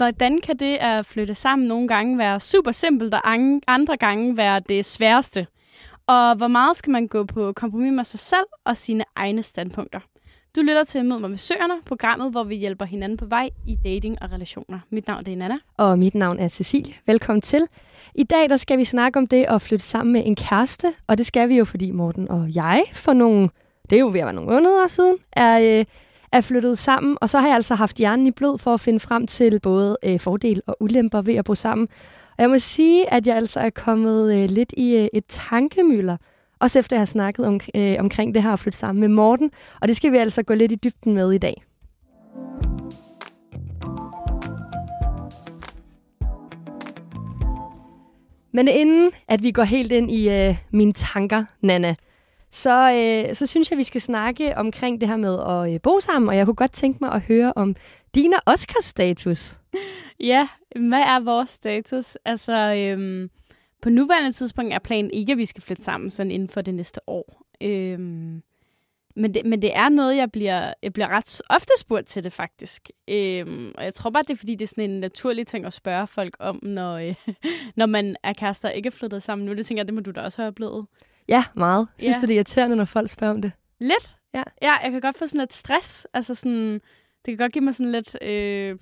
hvordan kan det at flytte sammen nogle gange være super simpelt, og andre gange være det sværeste? Og hvor meget skal man gå på kompromis med sig selv og sine egne standpunkter? Du lytter til Mød mig med Søerne, programmet, hvor vi hjælper hinanden på vej i dating og relationer. Mit navn er Nana. Og mit navn er Cecilie. Velkommen til. I dag der skal vi snakke om det at flytte sammen med en kæreste, og det skal vi jo, fordi Morten og jeg for nogle, det er jo ved at være nogle måneder siden, er, øh, er flyttet sammen. Og så har jeg altså haft hjernen i blod for at finde frem til både øh, fordel og ulemper ved at bo sammen. Og jeg må sige, at jeg altså er kommet øh, lidt i øh, et tankemøller, også efter jeg har snakket om, øh, omkring det her at flytte sammen med Morten. Og det skal vi altså gå lidt i dybden med i dag. Men inden at vi går helt ind i øh, mine tanker, Nana, så, øh, så synes jeg, vi skal snakke omkring det her med at øh, bo sammen, og jeg kunne godt tænke mig at høre om din og Oscars status. Ja, hvad er vores status? Altså, øhm, på nuværende tidspunkt er planen ikke, at vi skal flytte sammen sådan inden for det næste år. Øhm, men, det, men det er noget, jeg bliver, jeg bliver ret ofte spurgt til det, faktisk. Øhm, og jeg tror bare, det er, fordi det er sådan en naturlig ting at spørge folk om, når, øh, når man er kærester og ikke er flyttet sammen nu. Det tænker jeg, det må du da også have oplevet. Ja, meget. Synes ja. du, det er irriterende, når folk spørger om det? Lidt. Ja. ja, jeg kan godt få sådan lidt stress. Altså sådan, det kan godt give mig sådan lidt, øh,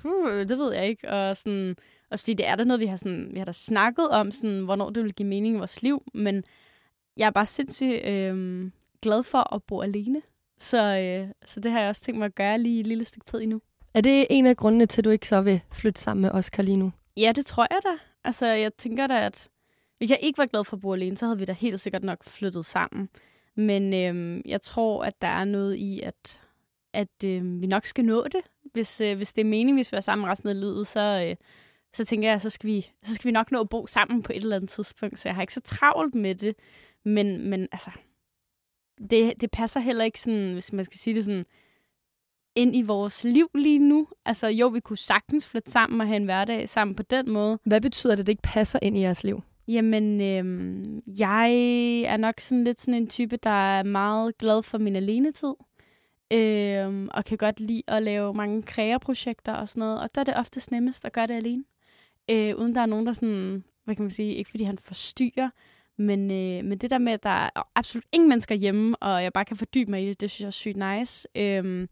det ved jeg ikke, og sådan, og fordi det er da noget, vi har, sådan, vi har da snakket om, sådan, hvornår det vil give mening i vores liv, men jeg er bare sindssygt øh, glad for at bo alene. Så, øh, så det har jeg også tænkt mig at gøre lige et lille stykke tid endnu. Er det en af grundene til, at du ikke så vil flytte sammen med Oscar lige nu? Ja, det tror jeg da. Altså, jeg tænker da, at hvis jeg ikke var glad for at bo alene, så havde vi da helt sikkert nok flyttet sammen. Men øhm, jeg tror, at der er noget i, at, at øhm, vi nok skal nå det. Hvis, øh, hvis det er meningen, hvis vi er sammen resten af livet, så, øh, så tænker jeg, så skal, vi, så skal vi nok nå at bo sammen på et eller andet tidspunkt. Så jeg har ikke så travlt med det. Men, men altså, det, det passer heller ikke sådan, hvis man skal sige det sådan, ind i vores liv lige nu. Altså jo, vi kunne sagtens flytte sammen og have en hverdag sammen på den måde. Hvad betyder det, at det ikke passer ind i jeres liv? Jamen, øhm, jeg er nok sådan lidt sådan en type, der er meget glad for min alenetid. Øhm, og kan godt lide at lave mange kreaprojekter og sådan noget. Og der er det oftest nemmest at gøre det alene. Øh, uden der er nogen, der sådan, hvad kan man sige, ikke fordi han forstyrrer, men, øh, men det der med, at der er absolut ingen mennesker hjemme, og jeg bare kan fordybe mig i det, det synes jeg er sygt nice. Øhm,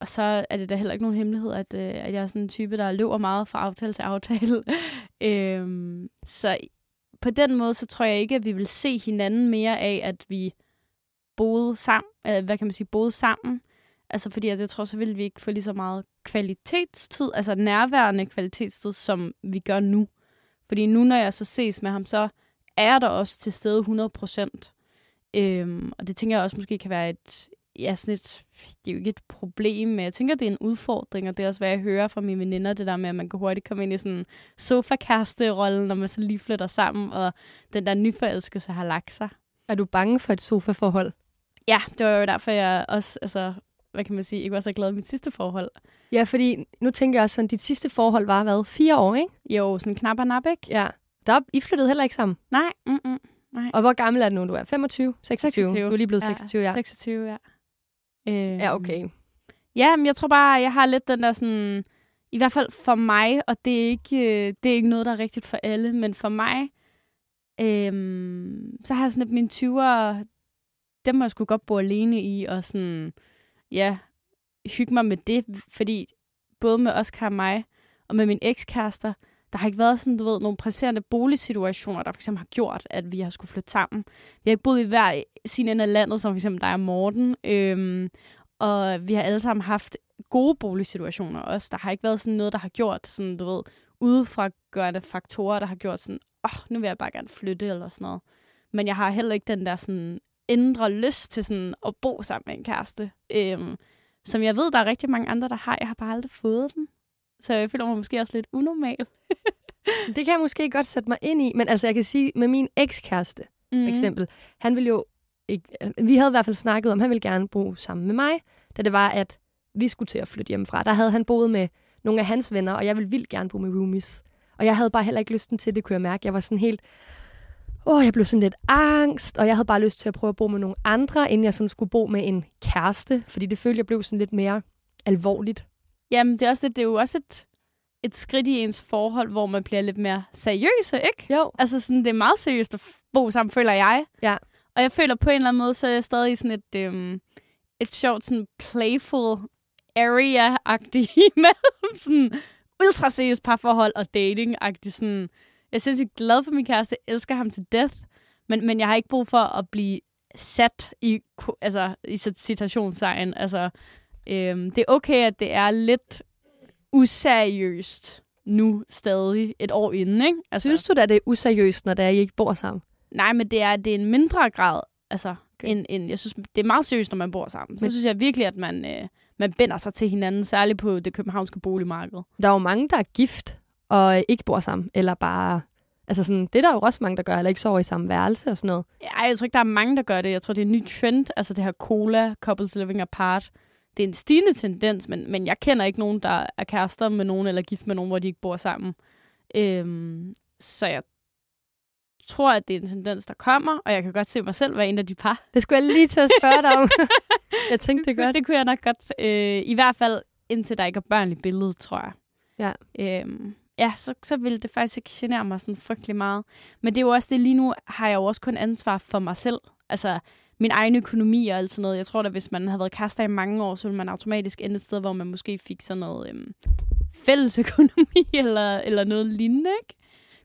og så er det da heller ikke nogen hemmelighed, at, øh, at jeg er sådan en type, der løber meget fra aftale til aftale. øhm, så på den måde, så tror jeg ikke, at vi vil se hinanden mere af, at vi boede sammen, øh, hvad kan man sige, boede sammen. Altså fordi, at jeg tror, så vil vi ikke få lige så meget kvalitetstid, altså nærværende kvalitetstid, som vi gør nu. Fordi nu, når jeg så ses med ham, så er der også til stede 100 procent. Øhm, og det tænker jeg også måske kan være et, ja, sådan et, det er jo ikke et problem, men jeg tænker, det er en udfordring, og det er også, hvad jeg hører fra mine veninder, det der med, at man kan hurtigt komme ind i sådan sofa-kæreste-rollen, når man så lige flytter sammen, og den der nyforelskelse har lagt sig. Er du bange for et sofa-forhold? Ja, det var jo derfor, jeg også, altså, hvad kan man sige, ikke var så glad i mit sidste forhold. Ja, fordi nu tænker jeg også sådan, dit sidste forhold var hvad? Fire år, ikke? Jo, sådan knap og nap, ikke? Ja. Der, I flyttede heller ikke sammen? Nej, mm-mm. Nej. Og hvor gammel er du nu, du er? 25? 26? 26. Du er lige blevet 26, ja. 26, ja. Øh, ja, okay. Ja, men jeg tror bare, jeg har lidt den der sådan... I hvert fald for mig, og det er ikke, øh, det er ikke noget, der er rigtigt for alle, men for mig, øhm, så har jeg sådan lidt mine 20'ere, dem må jeg sgu godt bo alene i, og sådan, ja, hygge mig med det, fordi både med Oscar og mig, og med min ekskærester, der har ikke været sådan, du ved, nogle presserende boligsituationer, der for eksempel har gjort, at vi har skulle flytte sammen. Vi har ikke boet i hver sin ende af landet, som for eksempel dig og Morten. Øhm, og vi har alle sammen haft gode boligsituationer også. Der har ikke været sådan noget, der har gjort sådan, du ved, udefra gørende faktorer, der har gjort sådan, åh, oh, nu vil jeg bare gerne flytte eller sådan noget. Men jeg har heller ikke den der sådan indre lyst til sådan at bo sammen med en kæreste. Øhm, som jeg ved, der er rigtig mange andre, der har. Jeg har bare aldrig fået den. Så jeg føler mig måske også lidt unormal. det kan jeg måske godt sætte mig ind i. Men altså, jeg kan sige, med min ekskæreste, mm. for eksempel, han ville jo ikke, vi havde i hvert fald snakket om, at han ville gerne bo sammen med mig, da det var, at vi skulle til at flytte hjemmefra. Der havde han boet med nogle af hans venner, og jeg ville vildt gerne bo med roomies. Og jeg havde bare heller ikke lysten til det, kunne jeg mærke. Jeg var sådan helt, åh, oh, jeg blev sådan lidt angst, og jeg havde bare lyst til at prøve at bo med nogle andre, inden jeg sådan skulle bo med en kæreste, fordi det følte, jeg blev sådan lidt mere alvorligt. Jamen, det er, også det, det er jo også et et skridt i ens forhold, hvor man bliver lidt mere seriøse, ikke? Jo. Altså sådan, det er meget seriøst at bo sammen, føler jeg. Ja. Og jeg føler på en eller anden måde, så er jeg stadig i sådan et, øhm, et sjovt, sådan playful area-agtigt imellem sådan ultra seriøst parforhold og dating-agtigt. Sådan. Jeg er sindssygt glad for min kæreste, jeg elsker ham til death, men, men jeg har ikke brug for at blive sat i, altså, i citationstegn. Altså, øhm, det er okay, at det er lidt useriøst nu stadig et år inden, ikke? Altså, Synes du da, det er useriøst, når det er, I ikke bor sammen? Nej, men det er, det er en mindre grad, altså, okay. end, end, jeg synes, det er meget seriøst, når man bor sammen. Så Men- synes jeg virkelig, at man, øh, man binder sig til hinanden, særligt på det københavnske boligmarked. Der er jo mange, der er gift og ikke bor sammen, eller bare... Altså sådan, det er der jo også mange, der gør, eller ikke sover i samme værelse og sådan noget. Ja, jeg tror ikke, der er mange, der gør det. Jeg tror, det er en ny trend, altså det her cola, couples living apart. Det er en stigende tendens, men, men jeg kender ikke nogen, der er kærester med nogen, eller gift med nogen, hvor de ikke bor sammen. Øhm, så jeg tror, at det er en tendens, der kommer, og jeg kan godt se mig selv være en af de par. Det skulle jeg lige til at spørge dig om. jeg tænkte det godt. Det kunne jeg nok godt. Øh, I hvert fald indtil der ikke er børn i billedet, tror jeg. Ja. Øhm, ja, så, så ville det faktisk ikke genere mig sådan frygtelig meget. Men det er jo også det, lige nu har jeg jo også kun ansvar for mig selv. Altså min egen økonomi og alt sådan noget. Jeg tror da, hvis man havde været kærester i mange år, så ville man automatisk ende et sted, hvor man måske fik sådan noget øhm, fælles økonomi eller, eller noget lignende, ikke?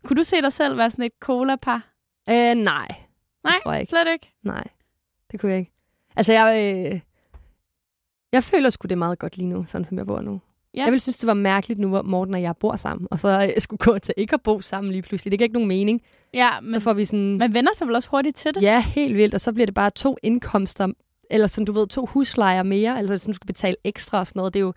Kunne du se dig selv være sådan et cola-par? Øh, nej. Nej, tror jeg ikke. slet ikke. Nej, det kunne jeg ikke. Altså, jeg, øh, jeg føler sgu, det er meget godt lige nu, sådan som jeg bor nu. Ja. Jeg ville synes, det var mærkeligt nu, hvor Morten og jeg bor sammen, og så øh, skulle gå til ikke at bo sammen lige pludselig. Det giver ikke nogen mening. Ja, Men, så får vi sådan... man vender sig vel også hurtigt til det? Ja, helt vildt. Og så bliver det bare to indkomster, eller sådan, du ved, to huslejer mere, altså sådan, du skal betale ekstra og sådan noget. Det er jo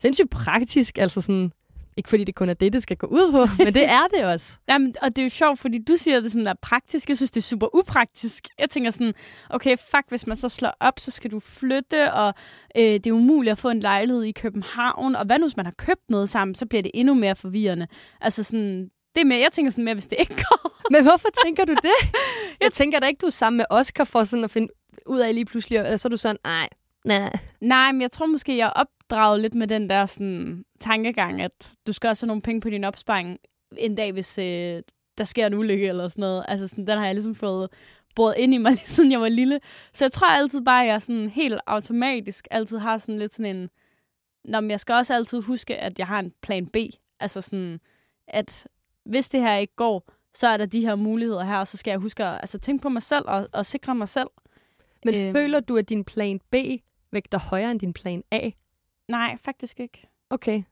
sindssygt praktisk, altså sådan... Ikke fordi det kun er det, det skal gå ud på, men det er det også. Jamen, og det er jo sjovt, fordi du siger, at det sådan er praktisk. Jeg synes, det er super upraktisk. Jeg tænker sådan, okay, fuck, hvis man så slår op, så skal du flytte, og øh, det er umuligt at få en lejlighed i København. Og hvad nu, hvis man har købt noget sammen, så bliver det endnu mere forvirrende. Altså sådan, det er mere, jeg tænker sådan mere, hvis det ikke går. Men hvorfor tænker du det? Jeg tænker da ikke, du er sammen med Oscar for sådan at finde ud af lige pludselig, og så er du sådan, nej, nej. Nej, men jeg tror måske, jeg er opdraget lidt med den der sådan, tankegang, at du skal også have nogle penge på din opsparing en dag, hvis øh, der sker en ulykke eller sådan noget. Altså, sådan, den har jeg ligesom fået boret ind i mig, lige siden jeg var lille. Så jeg tror altid bare, at jeg sådan helt automatisk altid har sådan lidt sådan en... Nå, men jeg skal også altid huske, at jeg har en plan B. Altså sådan, at hvis det her ikke går, så er der de her muligheder her, og så skal jeg huske at altså, tænke på mig selv og, og sikre mig selv. Men Øhm. øhm. føler du, at din plan B vægter højere end din plan A? Nej, faktisk ikke. Okay.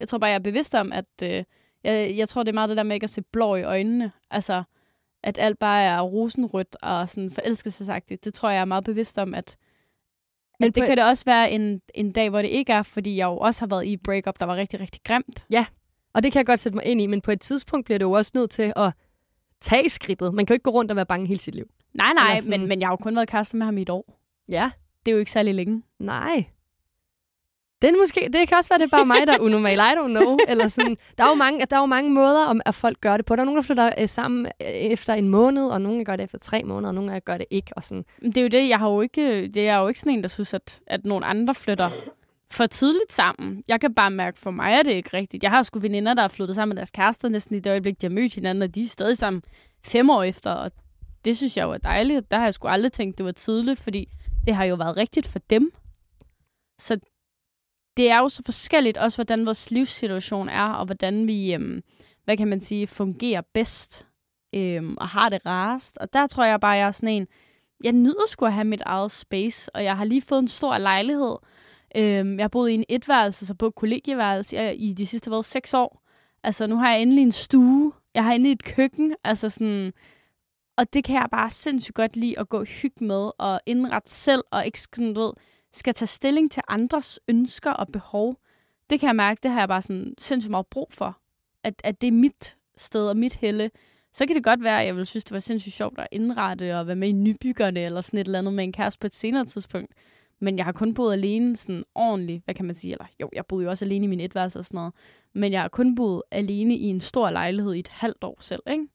Jeg tror bare, jeg er bevidst om, at øh, jeg, jeg tror, det er meget det der med ikke at se blå i øjnene. Altså, at alt bare er rosenrødt og sådan forelskelsesagtigt. Det tror jeg er meget bevidst om, at, Men at det kan det også være en, en dag, hvor det ikke er, fordi jeg jo også har været i et breakup, der var rigtig, rigtig grimt. Og det kan jeg godt sætte mig ind i, men på et tidspunkt bliver du også nødt til at tage skridtet. Man kan jo ikke gå rundt og være bange hele sit liv. Nej, nej, men, men jeg har jo kun været kæreste med ham i et år. Ja. Det er jo ikke særlig længe. Nej. Den måske, det kan også være, det er bare mig, der er unormal. I don't know. Eller sådan. Der er jo mange, der er jo mange måder, om at folk gør det på. Der er nogen, der flytter øh, sammen øh, efter en måned, og nogen gør det efter tre måneder, og nogen gør det ikke. Og sådan. Det er jo det, jeg har jo ikke, det er jo ikke sådan en, der synes, at, at nogle andre flytter for tidligt sammen. Jeg kan bare mærke, for mig er det ikke rigtigt. Jeg har sgu veninder, der er flyttet sammen med deres kærester næsten i det øjeblik, de har mødt hinanden, og de er stadig sammen fem år efter, og det synes jeg var dejligt. Der har jeg sgu aldrig tænkt, det var tidligt, fordi det har jo været rigtigt for dem. Så det er jo så forskelligt også, hvordan vores livssituation er, og hvordan vi, øhm, hvad kan man sige, fungerer bedst øhm, og har det rarest. Og der tror jeg bare, jeg er sådan en, jeg nyder sgu at have mit eget space, og jeg har lige fået en stor lejlighed. Øhm, jeg har boet i en etværelse, så på et kollegieværelse i de sidste været, seks år. Altså, nu har jeg endelig en stue. Jeg har endelig et køkken. Altså sådan... Og det kan jeg bare sindssygt godt lide at gå hygge med og indrette selv, og ikke sådan, du ved, skal tage stilling til andres ønsker og behov. Det kan jeg mærke, det har jeg bare sådan sindssygt meget brug for. At, at det er mit sted og mit helle. Så kan det godt være, at jeg vil synes, det var sindssygt sjovt at indrette og være med i nybyggerne eller sådan et eller andet med en kæreste på et senere tidspunkt. Men jeg har kun boet alene sådan ordentligt, hvad kan man sige? Eller jo, jeg boede jo også alene i min etværelse og sådan noget. Men jeg har kun boet alene i en stor lejlighed i et halvt år selv, ikke?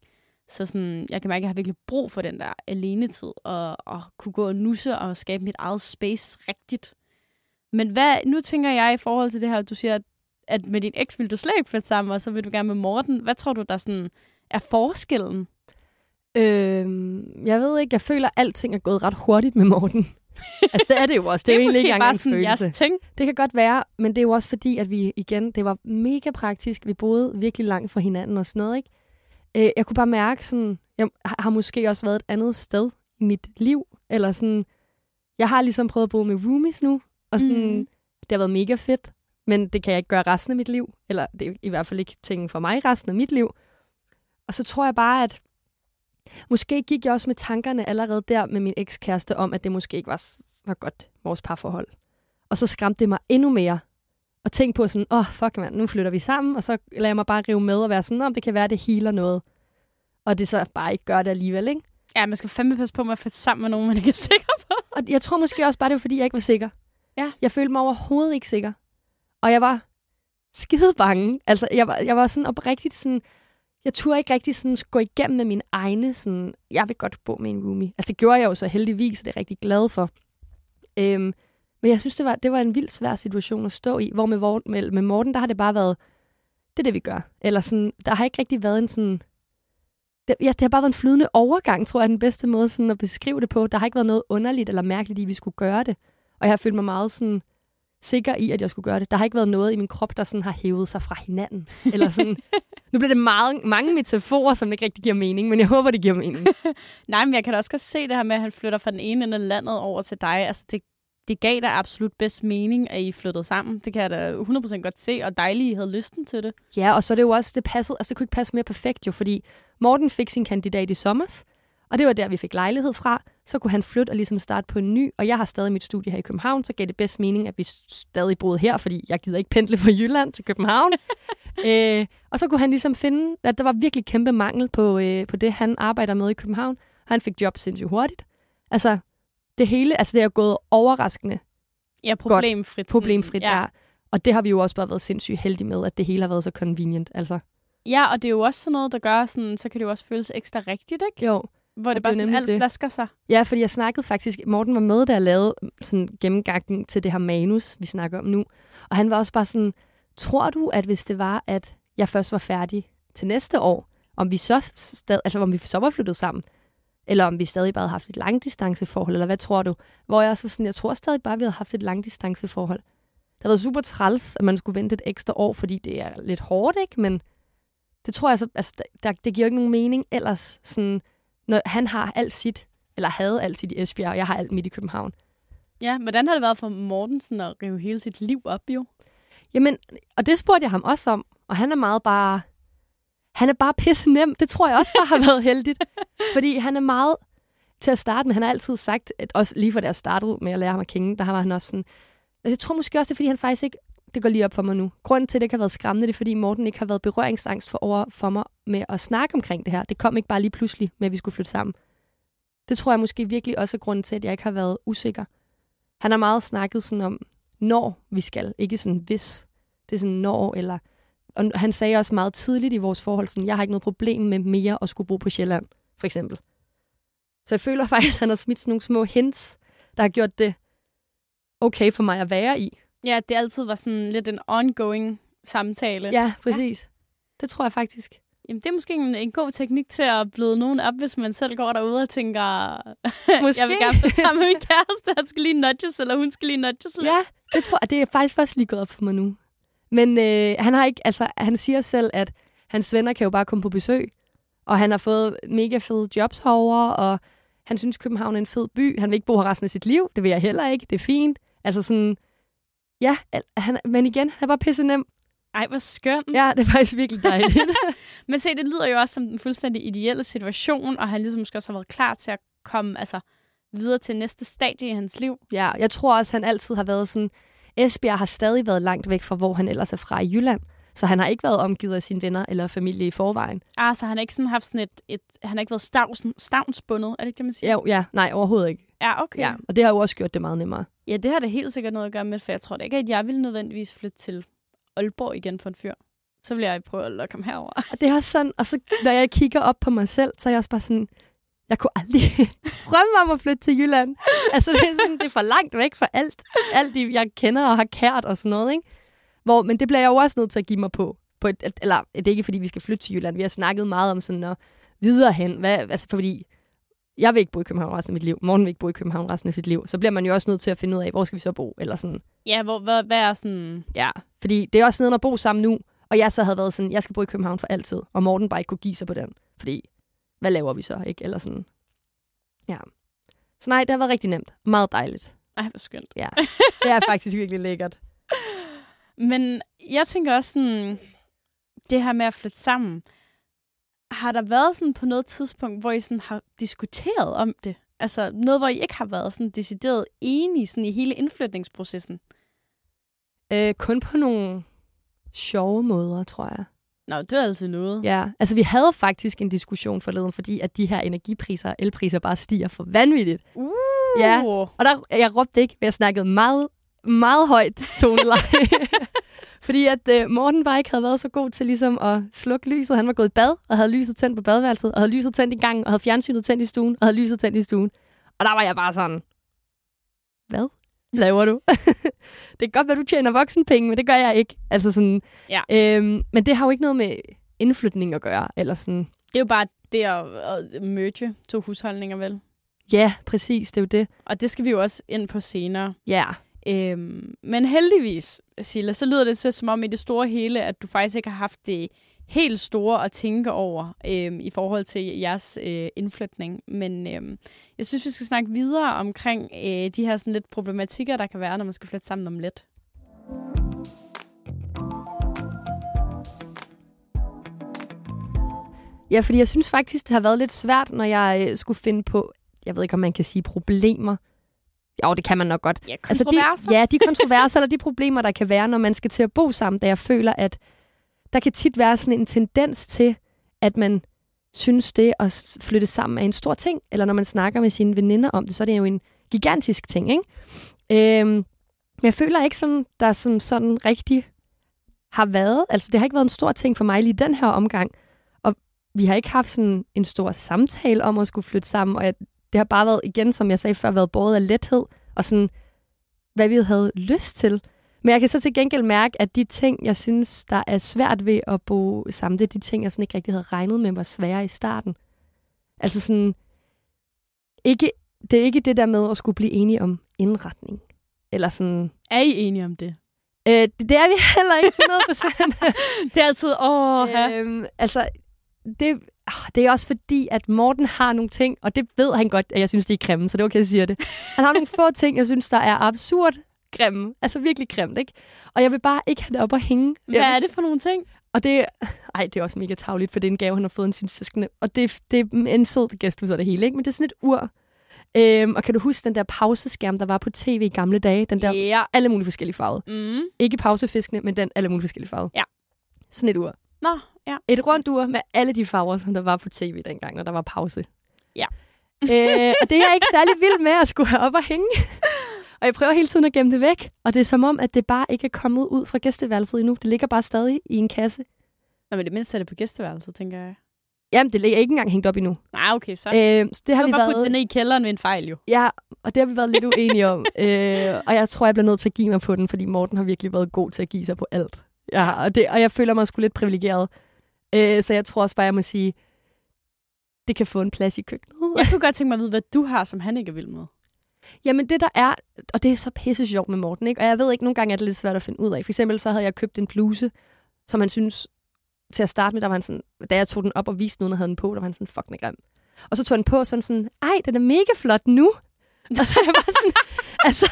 Så sådan, jeg kan mærke, at jeg har virkelig brug for den der alenetid, og, og kunne gå og nusse og skabe mit eget space rigtigt. Men hvad, nu tænker jeg i forhold til det her, du siger, at, med din eks vil du slet ikke flytte sammen, og så vil du gerne med Morten. Hvad tror du, der sådan er forskellen? Øh, jeg ved ikke, jeg føler, at alting er gået ret hurtigt med Morten altså, det er det jo også. Det, det er, jo egentlig ikke engang en følelse. ting. Det kan godt være, men det er jo også fordi, at vi igen, det var mega praktisk. Vi boede virkelig langt fra hinanden og sådan noget, ikke? Øh, jeg kunne bare mærke sådan, jeg har måske også været et andet sted i mit liv, eller sådan, jeg har ligesom prøvet at bo med roomies nu, og sådan, Mhm. det har været mega fedt, men det kan jeg ikke gøre resten af mit liv, eller det er i hvert fald ikke ting for mig resten af mit liv. Og så tror jeg bare, at måske gik jeg også med tankerne allerede der med min ekskæreste om, at det måske ikke var, var godt, vores parforhold. Og så skræmte det mig endnu mere. Og tænke på sådan, åh, oh, fuck mand, nu flytter vi sammen, og så lader jeg mig bare rive med og være sådan, om det kan være, det healer noget. Og det så bare ikke gør det alligevel, ikke? Ja, man skal fandme passe på med at flytte sammen med nogen, man ikke er sikker på. Og jeg tror måske også bare, det var, fordi jeg ikke var sikker. Ja. Jeg følte mig overhovedet ikke sikker. Og jeg var skide bange. Altså, jeg var, jeg var sådan oprigtigt sådan... Jeg turde ikke rigtig sådan gå igennem med mine egne sådan... Jeg vil godt bo med en roomie. Altså, det gjorde jeg jo så heldigvis, og det er jeg rigtig glad for. Øhm, men jeg synes, det var, det var en vild svær situation at stå i, hvor med, med, med Morten, der har det bare været, det er det, vi gør. Eller sådan, der har ikke rigtig været en sådan... Det, ja, det har bare været en flydende overgang, tror jeg, er den bedste måde sådan at beskrive det på. Der har ikke været noget underligt eller mærkeligt i, at vi skulle gøre det. Og jeg har følt mig meget sådan sikker i, at jeg skulle gøre det. Der har ikke været noget i min krop, der sådan har hævet sig fra hinanden. Eller sådan, nu bliver det meget, mange metaforer, som ikke rigtig giver mening, men jeg håber, det giver mening. Nej, men jeg kan da også godt se det her med, at han flytter fra den ene ende af landet over til dig. Altså, det, det gav da absolut bedst mening, at I flyttede sammen. Det kan jeg da 100% godt se, og dejligt, I havde lysten til det. Ja, og så er det jo også, det passede, altså det kunne ikke passe mere perfekt jo, fordi Morten fik sin kandidat i sommers, og det var der, vi fik lejlighed fra. Så kunne han flytte og ligesom starte på en ny, og jeg har stadig mit studie her i København, så gav det bedst mening, at vi stadig boede her, fordi jeg gider ikke pendle fra Jylland til København. øh, og så kunne han ligesom finde, at der var virkelig kæmpe mangel på, øh, på det, han arbejder med i København, han fik job sindssygt hurtigt. Altså, det hele, altså det er gået overraskende Ja, problemfrit. problemfrit ja. er. Og det har vi jo også bare været sindssygt heldige med, at det hele har været så convenient. Altså, ja, og det er jo også sådan noget, der gør sådan, så kan det jo også føles ekstra rigtigt, ikke? jo. Hvor det det bare sådan, alt det. flasker sig. Ja, fordi jeg snakkede faktisk, Morten var med, da jeg lavede sådan gennemgangen til det her manus, vi snakker om nu. Og han var også bare sådan, tror du, at hvis det var, at jeg først var færdig til næste år, om vi så, stad, altså, om vi så var flyttet sammen, eller om vi stadig bare havde haft et langdistanceforhold, eller hvad tror du? Hvor jeg så sådan, jeg tror stadig bare, vi havde haft et langdistanceforhold. Det havde været super træls, at man skulle vente et ekstra år, fordi det er lidt hårdt, ikke? Men det tror jeg så, altså, der, det giver jo ikke nogen mening ellers, sådan, når han har alt sit, eller havde alt sit i Esbjerg, og jeg har alt mit i København. Ja, hvordan har det været for Mortensen at rive hele sit liv op, jo? Jamen, og det spurgte jeg ham også om, og han er meget bare, han er bare pisse nem. Det tror jeg også bare har været heldigt, fordi han er meget, til at starte med, han har altid sagt, at også lige for da jeg startede med at lære ham at kende, der var han også sådan, altså, jeg tror måske også, det er, fordi han faktisk ikke, det går lige op for mig nu. Grunden til, at det ikke har været skræmmende, det er, fordi Morten ikke har været berøringsangst for over for mig med at snakke omkring det her. Det kom ikke bare lige pludselig med, at vi skulle flytte sammen. Det tror jeg måske virkelig også er grunden til, at jeg ikke har været usikker. Han har meget snakket sådan om, når vi skal, ikke sådan hvis. Det er sådan når, eller... Og han sagde også meget tidligt i vores forhold, sådan, jeg har ikke noget problem med mere at skulle bo på Sjælland, for eksempel. Så jeg føler faktisk, at han har smidt sådan nogle små hints, der har gjort det okay for mig at være i. Ja, det altid var sådan lidt en ongoing samtale. Ja, præcis. Ja. Det tror jeg faktisk. Jamen, det er måske en, en god teknik til at bløde nogen op, hvis man selv går derude og tænker, Måske. jeg vil gerne flytte sammen med min kæreste, han skal lige nudges, eller hun skal lige nudges lidt. Ja, det tror jeg, det er faktisk først lige gået op for mig nu. Men øh, han har ikke, altså, han siger selv, at hans venner kan jo bare komme på besøg, og han har fået mega fede jobs herovre, og han synes, København er en fed by. Han vil ikke bo her resten af sit liv. Det vil jeg heller ikke. Det er fint. Altså sådan, ja, han, men igen, han er bare pisse nem. Ej, hvor skønt. Ja, det er faktisk virkelig dejligt. Men se, det lyder jo også som den fuldstændig ideelle situation, og han ligesom måske også har været klar til at komme altså, videre til næste stadie i hans liv. ja, jeg tror også, han altid har været sådan, Esbjerg har stadig været langt væk fra, hvor han ellers er fra i Jylland. Så han har ikke været omgivet af sine venner eller familie i forvejen. Ah, så han har ikke sådan haft sådan et, et han har ikke været stavsen, stavnsbundet, er det ikke det, man siger? Ja, ja, nej, overhovedet ikke. Ja, okay. Ja, og det har jo også gjort det meget nemmere ja, det har det helt sikkert noget at gøre med, for jeg tror da ikke, at jeg ville nødvendigvis flytte til Aalborg igen for en fyr. Så vil jeg prøve at lokke ham herover. Og det er også sådan, og så når jeg kigger op på mig selv, så er jeg også bare sådan, jeg kunne aldrig drømme om at flytte til Jylland. Altså det er, sådan, det er for langt væk fra alt, alt det, jeg kender og har kært og sådan noget, ikke? Hvor, men det bliver jeg jo også nødt til at give mig på. på et, eller det er ikke, fordi vi skal flytte til Jylland. Vi har snakket meget om sådan at videre hen. Hvad, altså, fordi jeg vil ikke bo i København resten af mit liv. Morgen vil ikke bo i København resten af sit liv. Så bliver man jo også nødt til at finde ud af, hvor skal vi så bo? Eller sådan. Ja, hvor, hvad, hvad er sådan... Ja, fordi det er også nede at bo sammen nu. Og jeg så havde været sådan, jeg skal bo i København for altid. Og Morten bare ikke kunne give sig på den. Fordi, hvad laver vi så, ikke? Eller sådan. Ja. Så nej, det har været rigtig nemt. Meget dejligt. Ej, hvor skønt. Ja, det er faktisk virkelig lækkert. Men jeg tænker også sådan, det her med at flytte sammen. Har der været sådan på noget tidspunkt, hvor I sådan har diskuteret om det? Altså noget, hvor I ikke har været sådan decideret enige sådan i hele indflytningsprocessen? Øh, kun på nogle sjove måder, tror jeg. Nå, det er altid noget. Ja, altså vi havde faktisk en diskussion forleden, fordi at de her energipriser og elpriser bare stiger for vanvittigt. Uh. Ja, og der, jeg råbte ikke, men jeg snakkede meget, meget højt toneleje. Fordi at øh, Morten bare ikke havde været så god til ligesom at slukke lyset. Han var gået i bad, og havde lyset tændt på badeværelset, og havde lyset tændt i gangen, og havde fjernsynet tændt i stuen, og havde lyset tændt i stuen. Og der var jeg bare sådan, hvad laver du? det kan godt være, du tjener voksenpenge, men det gør jeg ikke. Altså sådan, Ja. øhm, men det har jo ikke noget med indflytning at gøre. Eller sådan. Det er jo bare det at, at merge to husholdninger, vel? Ja, præcis, det er jo det. Og det skal vi jo også ind på senere. Ja, Øhm, men heldigvis, Silla, så lyder det så som om i det store hele, at du faktisk ikke har haft det helt store at tænke over øhm, i forhold til jeres øh, indflytning. Men øhm, jeg synes, vi skal snakke videre omkring øh, de her sådan lidt problematikker, der kan være, når man skal flytte sammen om lidt. Ja, fordi jeg synes faktisk, det har været lidt svært, når jeg øh, skulle finde på, jeg ved ikke, om man kan sige problemer. Jo, det kan man nok godt. Ja, Altså de, ja, de kontroverser eller de problemer, der kan være, når man skal til at bo sammen, da jeg føler, at der kan tit være sådan en tendens til, at man synes, det at flytte sammen er en stor ting. Eller når man snakker med sine veninder om det, så er det jo en gigantisk ting, ikke? Øhm, men jeg føler ikke, sådan, der som sådan rigtig har været. Altså, det har ikke været en stor ting for mig lige den her omgang. Og vi har ikke haft sådan en stor samtale om at skulle flytte sammen. Og jeg, det har bare været, igen, som jeg sagde før, været båret af lethed. Og sådan, hvad vi havde lyst til. Men jeg kan så til gengæld mærke, at de ting, jeg synes, der er svært ved at bo sammen, det er de ting, jeg sådan ikke rigtig havde regnet med var svære i starten. Altså sådan, ikke, det er ikke det der med at skulle blive enige om indretning. Eller sådan, Er I enige om det? øh, det, det er vi heller ikke 100%. Det er altid, åh, øhm, altså, det, det er også fordi, at Morten har nogle ting, og det ved han godt, at jeg synes, det er grimme, så det er okay, at jeg siger det. Han har nogle få ting, jeg synes, der er absurd grimme. Altså virkelig grimt, ikke? Og jeg vil bare ikke have det op at hænge. Hvad er det for nogle ting? og det, ej, det er også mega tavligt, for det er en gave, han har fået en sin søskende. Og det, det er en sød gæst ud af det hele, ikke? Men det er sådan et ur. Øhm, og kan du huske den der pauseskærm, der var på tv i gamle dage? Den der Ja. alle mulige forskellige farver. Mm. Ikke pausefiskene, men den alle mulige forskellige farver. Ja. Sådan et ur. Nå, ja. Et rundt ur med alle de farver, som der var på tv dengang, når der var pause. Ja. øh, og det er jeg ikke særlig vild med at skulle have op og hænge. og jeg prøver hele tiden at gemme det væk. Og det er som om, at det bare ikke er kommet ud fra gæsteværelset endnu. Det ligger bare stadig i en kasse. Nå, men det mindste er det på gæsteværelset, tænker jeg. Jamen, det ligger ikke engang hængt op endnu. Nej, okay, så. Øh, så det har jeg vi bare været... ned i kælderen ved en fejl, jo. Ja, og det har vi været lidt uenige om. øh, og jeg tror, jeg bliver nødt til at give mig på den, fordi Morten har virkelig været god til at give sig på alt. Ja, og, det, og jeg føler mig sgu lidt privilegeret. Øh, så jeg tror også bare, jeg må sige, det kan få en plads i køkkenet. Jeg kunne godt tænke mig at vide, hvad du har, som han ikke er vild med. Jamen det der er, og det er så pisse sjovt med Morten, ikke? og jeg ved ikke, nogle gange er det lidt svært at finde ud af. For eksempel så havde jeg købt en bluse, som han synes, til at starte med, der var han sådan, da jeg tog den op og viste nogen, der havde den på, der var han sådan, fuck, den grim. Og så tog han på sådan sådan, ej, den er mega flot nu. Og så er jeg bare sådan, altså,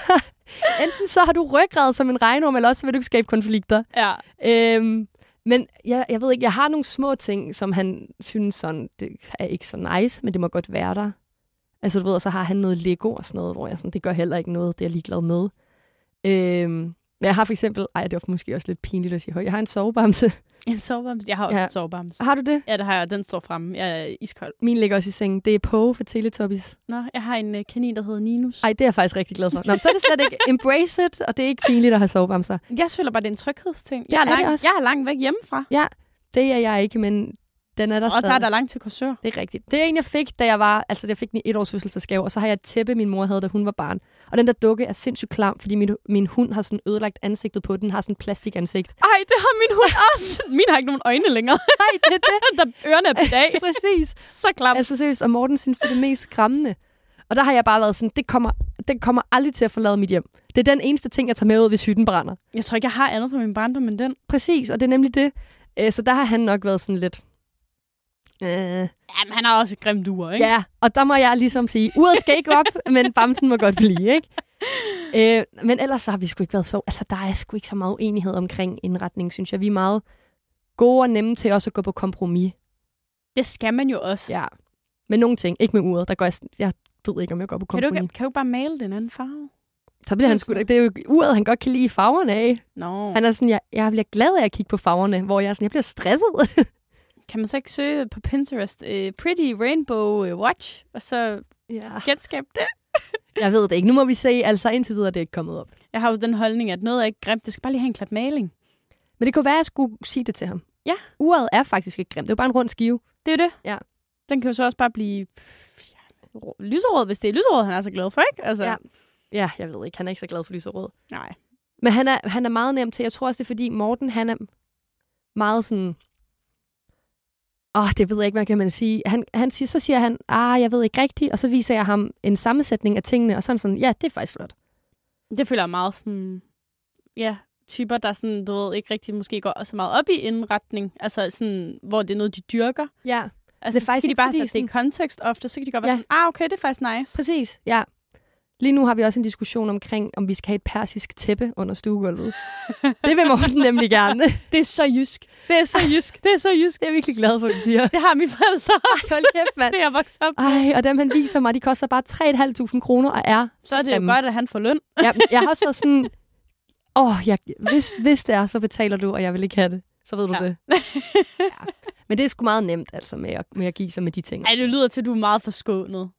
enten så har du ryggrad som en regnorm, eller også så vil du ikke skabe konflikter. Ja. Øhm, men jeg, jeg ved ikke, jeg har nogle små ting, som han synes sådan, det er ikke så nice, men det må godt være der. Altså du ved, og så har han noget Lego og sådan noget, hvor jeg sådan, det gør heller ikke noget, det er jeg ligeglad med. Øhm, men jeg har for eksempel, ej det var måske også lidt pinligt at sige højt, jeg har en sovebamse. En sovebams. Jeg har også Ja. ja. en sovebams. Har du det? Ja, det har jeg. Den står fremme. Jeg er iskold. Min ligger også i sengen. Det er Poe for Teletubbies. Nå, jeg har en uh, kanin, der hedder Ninus. Ej, det er jeg faktisk rigtig glad for. Nå, men så er det slet ikke embrace it, og det er ikke pinligt at have sovebamser. Jeg føler bare, det er en tryghedsting. Jeg er, er det lang, også. jeg er langt væk hjemmefra. Det er jeg ikke, men Den er der Og der er stadig. der langt til Korsør. Det er rigtigt. Det er en, jeg fik, da jeg var... Altså, jeg fik den i et års fødselsdagsgave, og så har jeg et tæppe, min mor havde, da hun var barn. Og den der dukke er sindssygt klam, fordi min, min hund har sådan ødelagt ansigtet på den. Har sådan plastikansigt. Ej, det har min hund også. Min har ikke nogen øjne længere. Nej, det er det. der ørerne er på dag. Præcis. Så klam. Altså seriøst, og Morten synes, det er det mest skræmmende. Og der har jeg bare været sådan, det kommer, det kommer aldrig til at forlade mit hjem. Det er den eneste ting, jeg tager med ud, hvis hytten brænder. Jeg tror ikke, jeg har andet fra min barndom end den. Præcis, og det er nemlig det. Øh, Så der har han nok været sådan lidt... Øh, Jamen, han har også et grimt ur, ikke? ja, og der må jeg ligesom sige, uret skal ikke op, men bamsen må godt blive, ikke? Øh, men ellers så har vi sgu ikke været så... Altså, der er sgu ikke så meget uenighed omkring indretning, synes jeg. Vi er meget gode og nemme til også at gå på kompromis. Det skal man jo også. Ja. Men nogle ting, ikke med uret, der går jeg, jeg ved ikke, om jeg går på Kan kompromis. du, ikke, kan du bare male den anden farve? Så bliver han sgu da, det er jo uret, han godt kan lide farverne af. Nå. Han er sådan, jeg, jeg bliver glad af at kigge på farverne, hvor jeg er sådan, jeg bliver stresset. Kan man så ikke søge på Pinterest uh, Pretty Rainbow uh, Watch, og så ja. genskabe det? Jeg ved det ikke. Nu må vi se. Altså indtil videre er det ikke kommet op. Jeg har jo den holdning, at noget er ikke grimt. Det skal bare lige have en klat maling. Men det kunne være, at jeg skulle sige det til ham. Ja. Uret er faktisk ikke grimt. Det er jo bare en rund skive. Det er det. Ja. Den kan jo så også bare blive lyserød, hvis det er lyserød, han er så glad for, ikke? Altså, Ja. Ja, jeg ved ikke. Han er ikke så glad for lyserød. Nej. Men han er, han er meget nem til. Jeg tror også, det er fordi Morten, han er meget sådan... Åh, det ved jeg ikke, hvad kan man sige. Han, han siger, så siger han, ah, jeg ved ikke rigtigt, og så viser jeg ham en sammensætning af tingene, og så han sådan, ja, det er faktisk flot. Det føler jeg meget sådan... Ja, typer, der sådan, du ved, ikke rigtig måske går så meget op i indretning. Altså sådan, hvor det er noget, de dyrker. Ja, Altså, Det er så faktisk skal de bare sætte det i kontekst ofte, så kan de godt være Ja. sådan, ah, okay, det er faktisk nice. præcis, ja. Lige nu har vi også en diskussion omkring, om vi skal have et persisk tæppe under stuegulvet. det vil Morten nemlig gerne. Det er så jysk. Det er så jysk. Det er så jysk. Det er jeg virkelig glad for, at du siger. Det har mine forældre også. Hold kæft, mand. Det er jeg vokset op. Ej, og dem han viser mig, de koster bare 3.500 kroner og er Så er det jo grimme. godt, at han får løn. Jeg, jeg har også været sådan, åh, oh, jeg, hvis, hvis det er, så betaler du, og jeg vil ikke have det. Så ved du Ja. det. Ja. Men det er sgu meget nemt, altså, med at, med at give sig med de ting. Ej, det lyder til, at du er meget forskånet.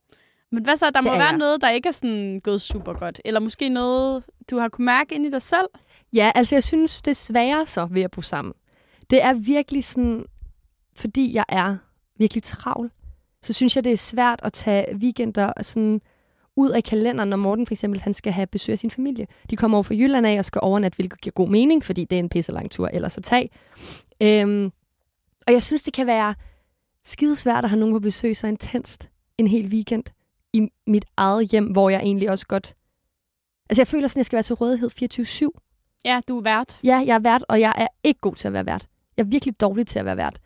Men hvad så? Der må Det er være noget, der ikke er sådan gået super godt. Eller måske noget, du har kunne mærke ind i dig selv. Ja, altså jeg synes, det er sværere så ved at bo sammen. Det er virkelig sådan, fordi jeg er virkelig travl, så synes jeg, det er svært at tage weekender sådan ud af kalenderen, når Morten for eksempel han skal have besøg af sin familie. De kommer over fra Jylland af og skal overnat, hvilket giver god mening, fordi det er en pisse lang tur ellers at tage. Øhm, og jeg synes, det kan være skidesvært at have nogen på besøg så intenst en hel weekend i mit eget hjem, hvor jeg egentlig også godt... Altså jeg føler sådan, at jeg skal være til rådighed 24-7. Ja, du er vært. Ja, jeg er vært, og jeg er ikke god til at være vært. Jeg er virkelig dårlig til at være vært.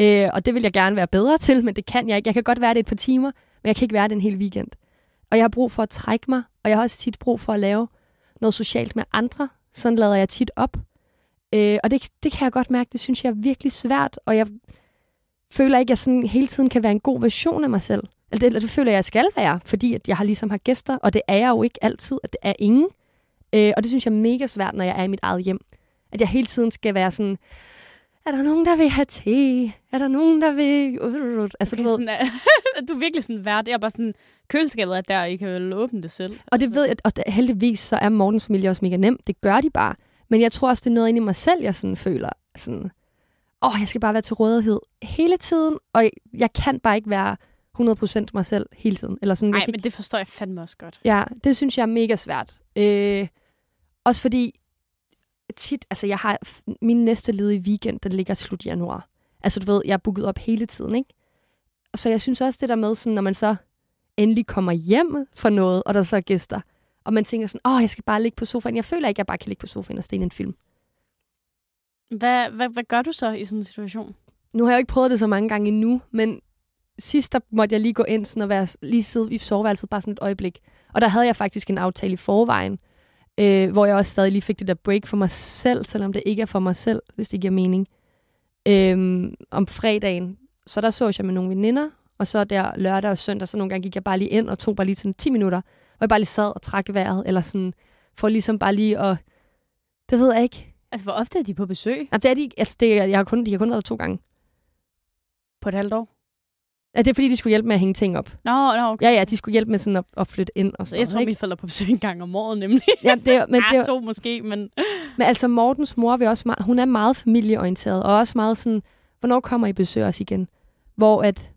Øh, og det vil jeg gerne være bedre til, men det kan jeg ikke. Jeg kan godt være det et par timer, men jeg kan ikke være det en hel weekend. Og jeg har brug for at trække mig, og jeg har også tit brug for at lave noget socialt med andre. Sådan lader jeg tit op. Øh, og det, det kan jeg godt mærke, det synes jeg er virkelig svært, og jeg føler ikke, at jeg sådan hele tiden kan være en god version af mig selv. Eller det, det føler jeg, jeg skal være, fordi at jeg har ligesom har gæster, og det er jeg jo ikke altid, at det er ingen. Øh, og det synes jeg er mega svært, når jeg er i mit eget hjem. At jeg hele tiden skal være sådan, er der nogen, der vil have te? Er der nogen, der vil... Altså, du Okay, ved, sådan, er, du er virkelig sådan vært. Jeg er bare sådan, køleskabet er der, I kan vel åbne det selv. Og det ved jeg, og heldigvis så er Mortens familie også mega nem. Det gør de bare. Men jeg tror også, det er noget inde i mig selv, jeg sådan føler sådan, åh, jeg skal bare være til rådighed hele tiden, og jeg kan bare ikke være 100% mig selv hele tiden. Eller sådan, Nej, men det forstår jeg fandme også godt. Ja, det synes jeg er mega svært. Øh, også fordi tit, altså jeg har min næste ledige weekend, den ligger slut januar. Altså du ved, jeg er booket op hele tiden, ikke? Og så jeg synes også det der med, sådan, når man så endelig kommer hjem for noget, og der så er gæster, og man tænker sådan, åh, jeg skal bare ligge på sofaen. Jeg føler ikke, at jeg bare kan ligge på sofaen og stene en film. Hvad, hvad, hvad gør du så i sådan en situation? Nu har jeg jo ikke prøvet det så mange gange endnu, men sidst der måtte jeg lige gå ind sådan og være, lige sidde i soveværelset bare sådan et øjeblik. Og der havde jeg faktisk en aftale i forvejen, øh, hvor jeg også stadig lige fik det der break for mig selv, selvom det ikke er for mig selv, hvis det giver mening. Øh, om fredagen, så der så jeg med nogle veninder, og så der lørdag og søndag, så nogle gange gik jeg bare lige ind og tog bare lige sådan 10 minutter, hvor jeg bare lige sad og trak vejret, eller sådan, for ligesom bare lige at, det ved jeg ikke. Altså, hvor ofte er de på besøg? Jamen, det er de, altså det, jeg har kun, de har kun været to gange. På et halvt år? Ja, det er fordi, de skulle hjælpe med at hænge ting op. Nå, nå okay. Ja, ja, de skulle hjælpe med sådan at, at flytte ind og Så sådan jeg tror, noget, mine forældre er på besøg en gang om året, nemlig. Ja, det, er- men, det, ah, er- to måske, men... men altså Mortens mor vil også meget, hun er meget familieorienteret, og også meget sådan, hvornår kommer I besøger os igen? Hvor at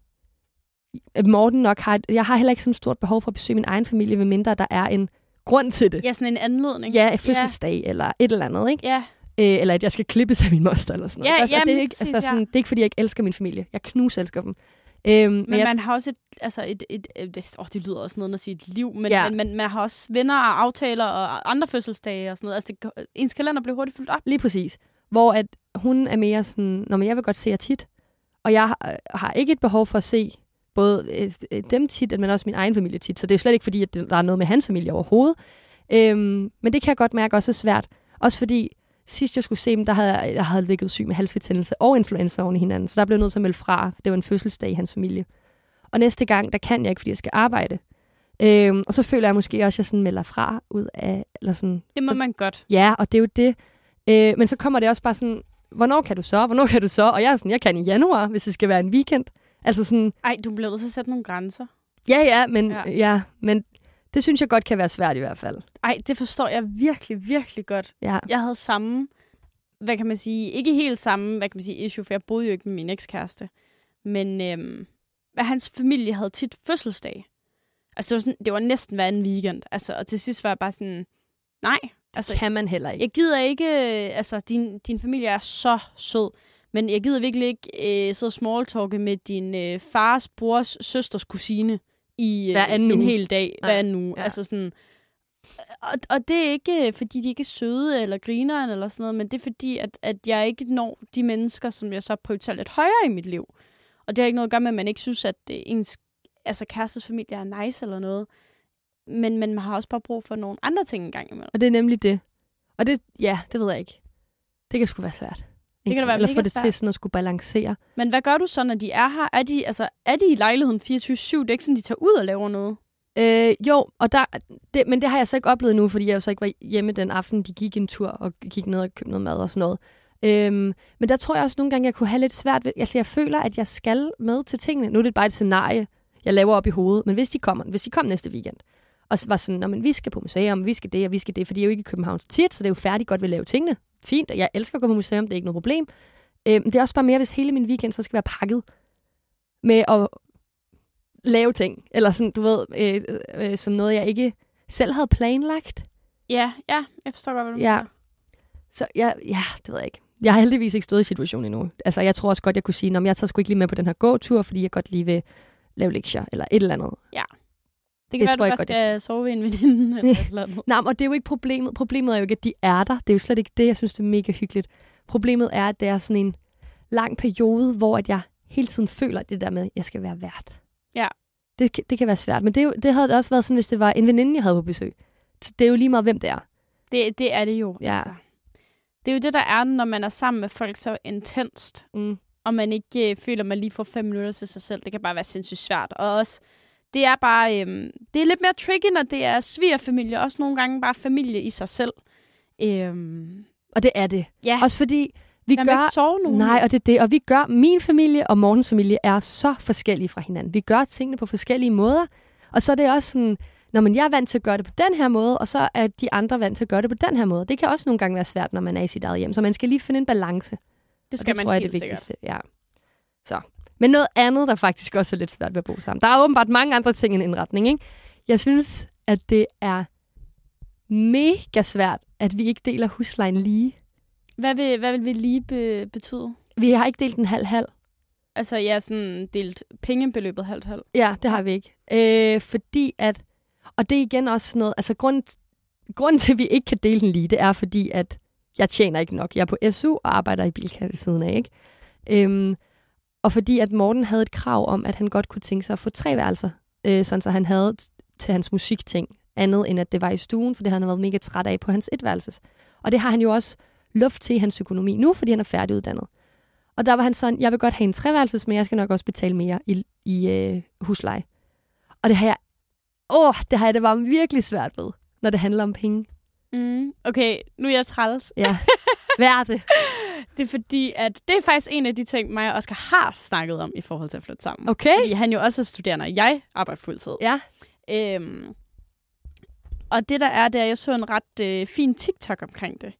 at Morten nok har... Et, jeg har heller ikke sådan et stort behov for at besøge min egen familie, medmindre der er en grund til det. Ja, sådan en anledning. Ja, et fødselsdag ja. eller et eller andet, ikke? Ja. Øh, eller at jeg skal klippes af min moster eller sådan noget. Ja, altså, jamen, det, er ikke, altså, sådan, ja. det er ikke, fordi jeg ikke elsker min familie. Jeg knus elsker dem. Øhm, men Men jeg, man har også et, altså et, et, et, et åh, det lyder også noget at sige et liv, men, Ja. men, men man har også venner og aftaler og andre fødselsdage og sådan noget. Altså, det, ens kalender bliver hurtigt fyldt op. Lige præcis. Hvor at hun er mere sådan, når jeg vil godt se jer tit, og jeg har, har ikke et behov for at se både øh, øh, dem tit, men også min egen familie tit. Så det er slet ikke fordi, at der er noget med hans familie overhovedet. Øhm, men det kan jeg godt mærke også er svært. Også fordi sidst jeg skulle se dem, der havde jeg, jeg havde ligget syg med halsbetændelse og influenza oven i hinanden. Så der blev jeg nødt til at melde fra. Det var en fødselsdag i hans familie. Og næste gang, der kan jeg ikke, fordi jeg skal arbejde. Øhm, og så føler jeg måske også, at jeg sådan melder fra ud af... Eller sådan, Det må så, man godt. Ja, og det er jo det. Øh, men så kommer det også bare sådan, hvornår kan du så? Hvornår kan du så? Og jeg er sådan, jeg kan i januar, hvis det skal være en weekend. Altså sådan, Ej, du bliver nødt til at sætte nogle grænser. ja, ja, men, ja. Ja. ja, men det synes jeg godt kan være svært i hvert fald. Ej, det forstår jeg virkelig, virkelig godt. Ja, Jeg havde samme, hvad kan man sige, ikke helt samme, hvad kan man sige, issue, for jeg boede jo ikke med min ekskæreste. Men øhm, hans familie havde tit fødselsdag. Altså, det var, sådan, det var næsten hver anden weekend. Altså, og til sidst var jeg bare sådan, nej. Altså, kan man heller ikke. jeg gider ikke, øh, altså, din, din familie er så sød, men jeg gider virkelig ikke øh, sidde og smalltalke med din øh, fars, brors, søsters kusine i øh, Hver anden en uge. hel dag, Nej, hver anden uge. ja. Altså sådan, og, og det er ikke, fordi de ikke er søde eller griner eller sådan noget, men det er fordi, at, at jeg ikke når de mennesker, som jeg så prioriterer lidt højere i mit liv. Og det har ikke noget at gøre med, at man ikke synes, at ens altså, kærestes familie er nice eller noget. Men, men man har også bare brug for nogle andre ting en gang imellem. Og det er nemlig det. Og det, ja, det ved jeg ikke. Det kan sgu være svært. Det kan da være Eller få det til svært. sådan at skulle balancere. Men hvad gør du så, når de er her? Er de, altså, er de i lejligheden 24-7? Det er ikke sådan, de tager ud og laver noget. Øh, jo, og der, det, men det har jeg så ikke oplevet nu, fordi jeg jo så ikke var hjemme den aften, de gik en tur og gik ned og købte noget mad og sådan noget. Øhm, men der tror jeg også nogle gange, jeg kunne have lidt svært ved, altså jeg føler, at jeg skal med til tingene. Nu er det bare et scenarie, jeg laver op i hovedet, men hvis de kommer, hvis de kom næste weekend, og så var sådan, men vi skal på museum, vi skal det, og vi skal det, for de er jo ikke i København så tit, så det er jo færdigt godt ved at lave tingene. Fint, jeg elsker at gå på museum, det er ikke noget problem. Øhm, det er også bare mere, hvis hele min weekend så skal være pakket med at lave ting, eller sådan, du ved, øh, øh, som noget, jeg ikke selv havde planlagt. Ja, ja, jeg forstår godt, hvad du Ja. mener. Så ja, ja, det ved jeg ikke. Jeg har heldigvis ikke stået i situationen endnu. Altså, jeg tror også godt, jeg kunne sige, at jeg tager sgu ikke lige med på den her gåtur, fordi jeg godt lige vil lave lektier, eller et eller andet. Det kan Det være, at jeg du bare skal sove ved en veninde eller et eller andet. Nej, og det er jo ikke problemet. Problemet er jo ikke, at de er der. Det er jo slet ikke det, jeg synes, det er mega hyggeligt. Problemet er, at det er sådan en lang periode, hvor at jeg hele tiden føler det der med, at jeg skal være vært. Ja. Det, det kan være svært, men det, er jo, det havde det også været sådan, hvis det var en veninde, jeg havde på besøg. Så det er jo lige meget, hvem det er. Det, det er det jo. Ja. Altså. Det er jo det, der er, når man er sammen med folk så intenst, Mm. og man ikke øh, føler, at man lige får fem minutter til sig selv. Det kan bare være sindssygt svært. Og også, det er bare, øhm, det er lidt mere tricky, når det er svigerfamilie, også nogle gange bare familie i sig selv. Øhm, Og det er det. ja, Også fordi vi man gør... ikke sove nogen. Nej, og det er det. Og vi gør, min familie og Mortens familie er så forskellige fra hinanden. Vi gør tingene på forskellige måder. Og så er det også sådan, når man jeg er vant til at gøre det på den her måde, og så er de andre vant til at gøre det på den her måde. Det kan også nogle gange være svært, når man er i sit eget hjem. Så man skal lige finde en balance. det og skal det man tror jeg er det sikkert. vigtigste. Ja. Så. Men noget andet, der faktisk også er lidt svært ved at bo sammen. Der er åbenbart mange andre ting end indretning, ikke? Jeg synes, at det er mega svært, at vi ikke deler huslejen lige. Hvad vil, hvad vil vi lige be, betyde? Vi har ikke delt en halv-halv. Altså, jeg har sådan delt pengebeløbet halvt-halvt. Ja, det har vi ikke. Øh, fordi at, og det er igen også noget, altså grund, grunden til, at vi ikke kan dele den lige, det er fordi, at jeg tjener ikke nok. Jeg er på SU og arbejder i Bilka ved siden af, ikke? Øhm, og fordi at Morten havde et krav om, at han godt kunne tænke sig at få tre værelser, øh, sådan så han havde til hans musikting, andet end at det var i stuen, for det havde han været mega træt af på hans etværelses. Og det har han jo også luft til i hans økonomi nu, fordi han er færdiguddannet. Og der var han sådan, jeg vil godt have en treværelses, men jeg skal nok også betale mere i, i øh, husleje. Og det har jeg, åh, det har jeg det bare virkelig svært ved, når det handler om penge. Mm. Okay, nu er jeg træls. Ja. Hvad er det? Det er fordi, at det er faktisk en af de ting, mig og Oscar har snakket om i forhold til at flytte sammen. Okay. Fordi han jo også er studerende, og jeg arbejder fuldtid. Ja. Øhm, og det der er, det er, jeg så en ret øh, fin TikTok omkring det,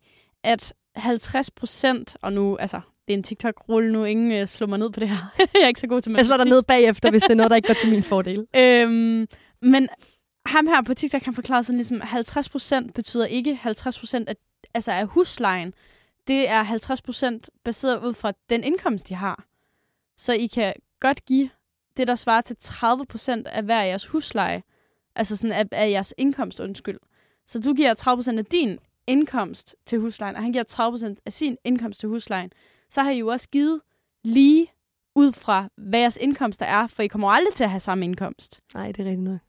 at 50 procent, og nu, altså, det er en TikTok-rulle nu. Ingen øh, slår mig ned på det her. jeg er ikke så god til Jeg slår dig ned bagefter, hvis det er noget, der ikke går til min fordel. Øhm, men ham her på TikTok, han forklarer sådan ligesom, 50% betyder ikke 50% af, altså af huslejen. Det er 50% baseret ud fra den indkomst, de har. Så I kan godt give det, der svarer til 30% af hver jeres husleje. Altså sådan af, af jeres indkomst, undskyld. Så du giver 30% af din indkomst til huslejen, og han giver 30% af sin indkomst til huslejen. Så har I jo også givet lige ud fra, hvad jeres indkomster er, for I kommer aldrig til at have samme indkomst. Nej, det er rigtigt noget.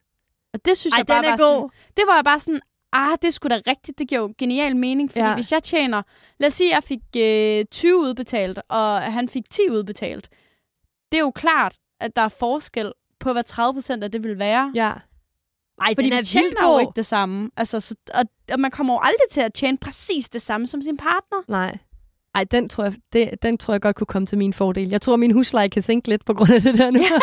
Og det synes Ej, jeg bare den er var god. Sådan, det var jeg bare sådan, ah, det skulle da rigtigt. Det giver jo genial mening, fordi Ja. hvis jeg tjener, lad os sige, at jeg fik øh, 20 udbetalt, og han fik 10 udbetalt. Det er jo klart, at der er forskel på, hvad 30 procent af det vil være. Ja. Ej, Fordi den er vi tjener jo ikke det samme. Altså, så, og, og man kommer jo aldrig til at tjene præcis det samme som sin partner. Nej. Ej, den tror, jeg, det, den tror jeg godt kunne komme til min fordel. Jeg tror, min husleje kan sænke lidt på grund af det der nu. Ja.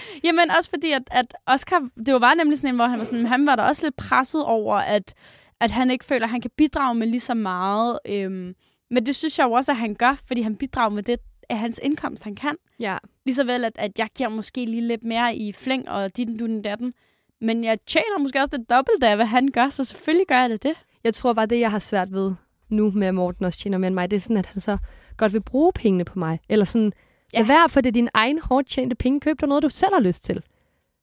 Jamen også fordi, at, at Oscar, det var nemlig sådan en, hvor han var sådan, han var da også lidt presset over, at, at han ikke føler, at han kan bidrage med lige så meget. Øhm, men det synes jeg jo også, at han gør, fordi han bidrager med det af hans indkomst, han kan. ja. Lige så vel, at, at jeg giver måske lige lidt mere i flæng og dit du den datten. Men jeg tjener måske også det dobbelte af, hvad han gør, så selvfølgelig gør jeg det det. Jeg tror bare, det jeg har svært ved nu med, at Morten også tjener mere end mig, det er sådan, at han så godt vil bruge pengene på mig. Eller sådan, ja. Lad være, for det er din egen hårdt tjente penge. Køb dig noget, du selv har lyst til.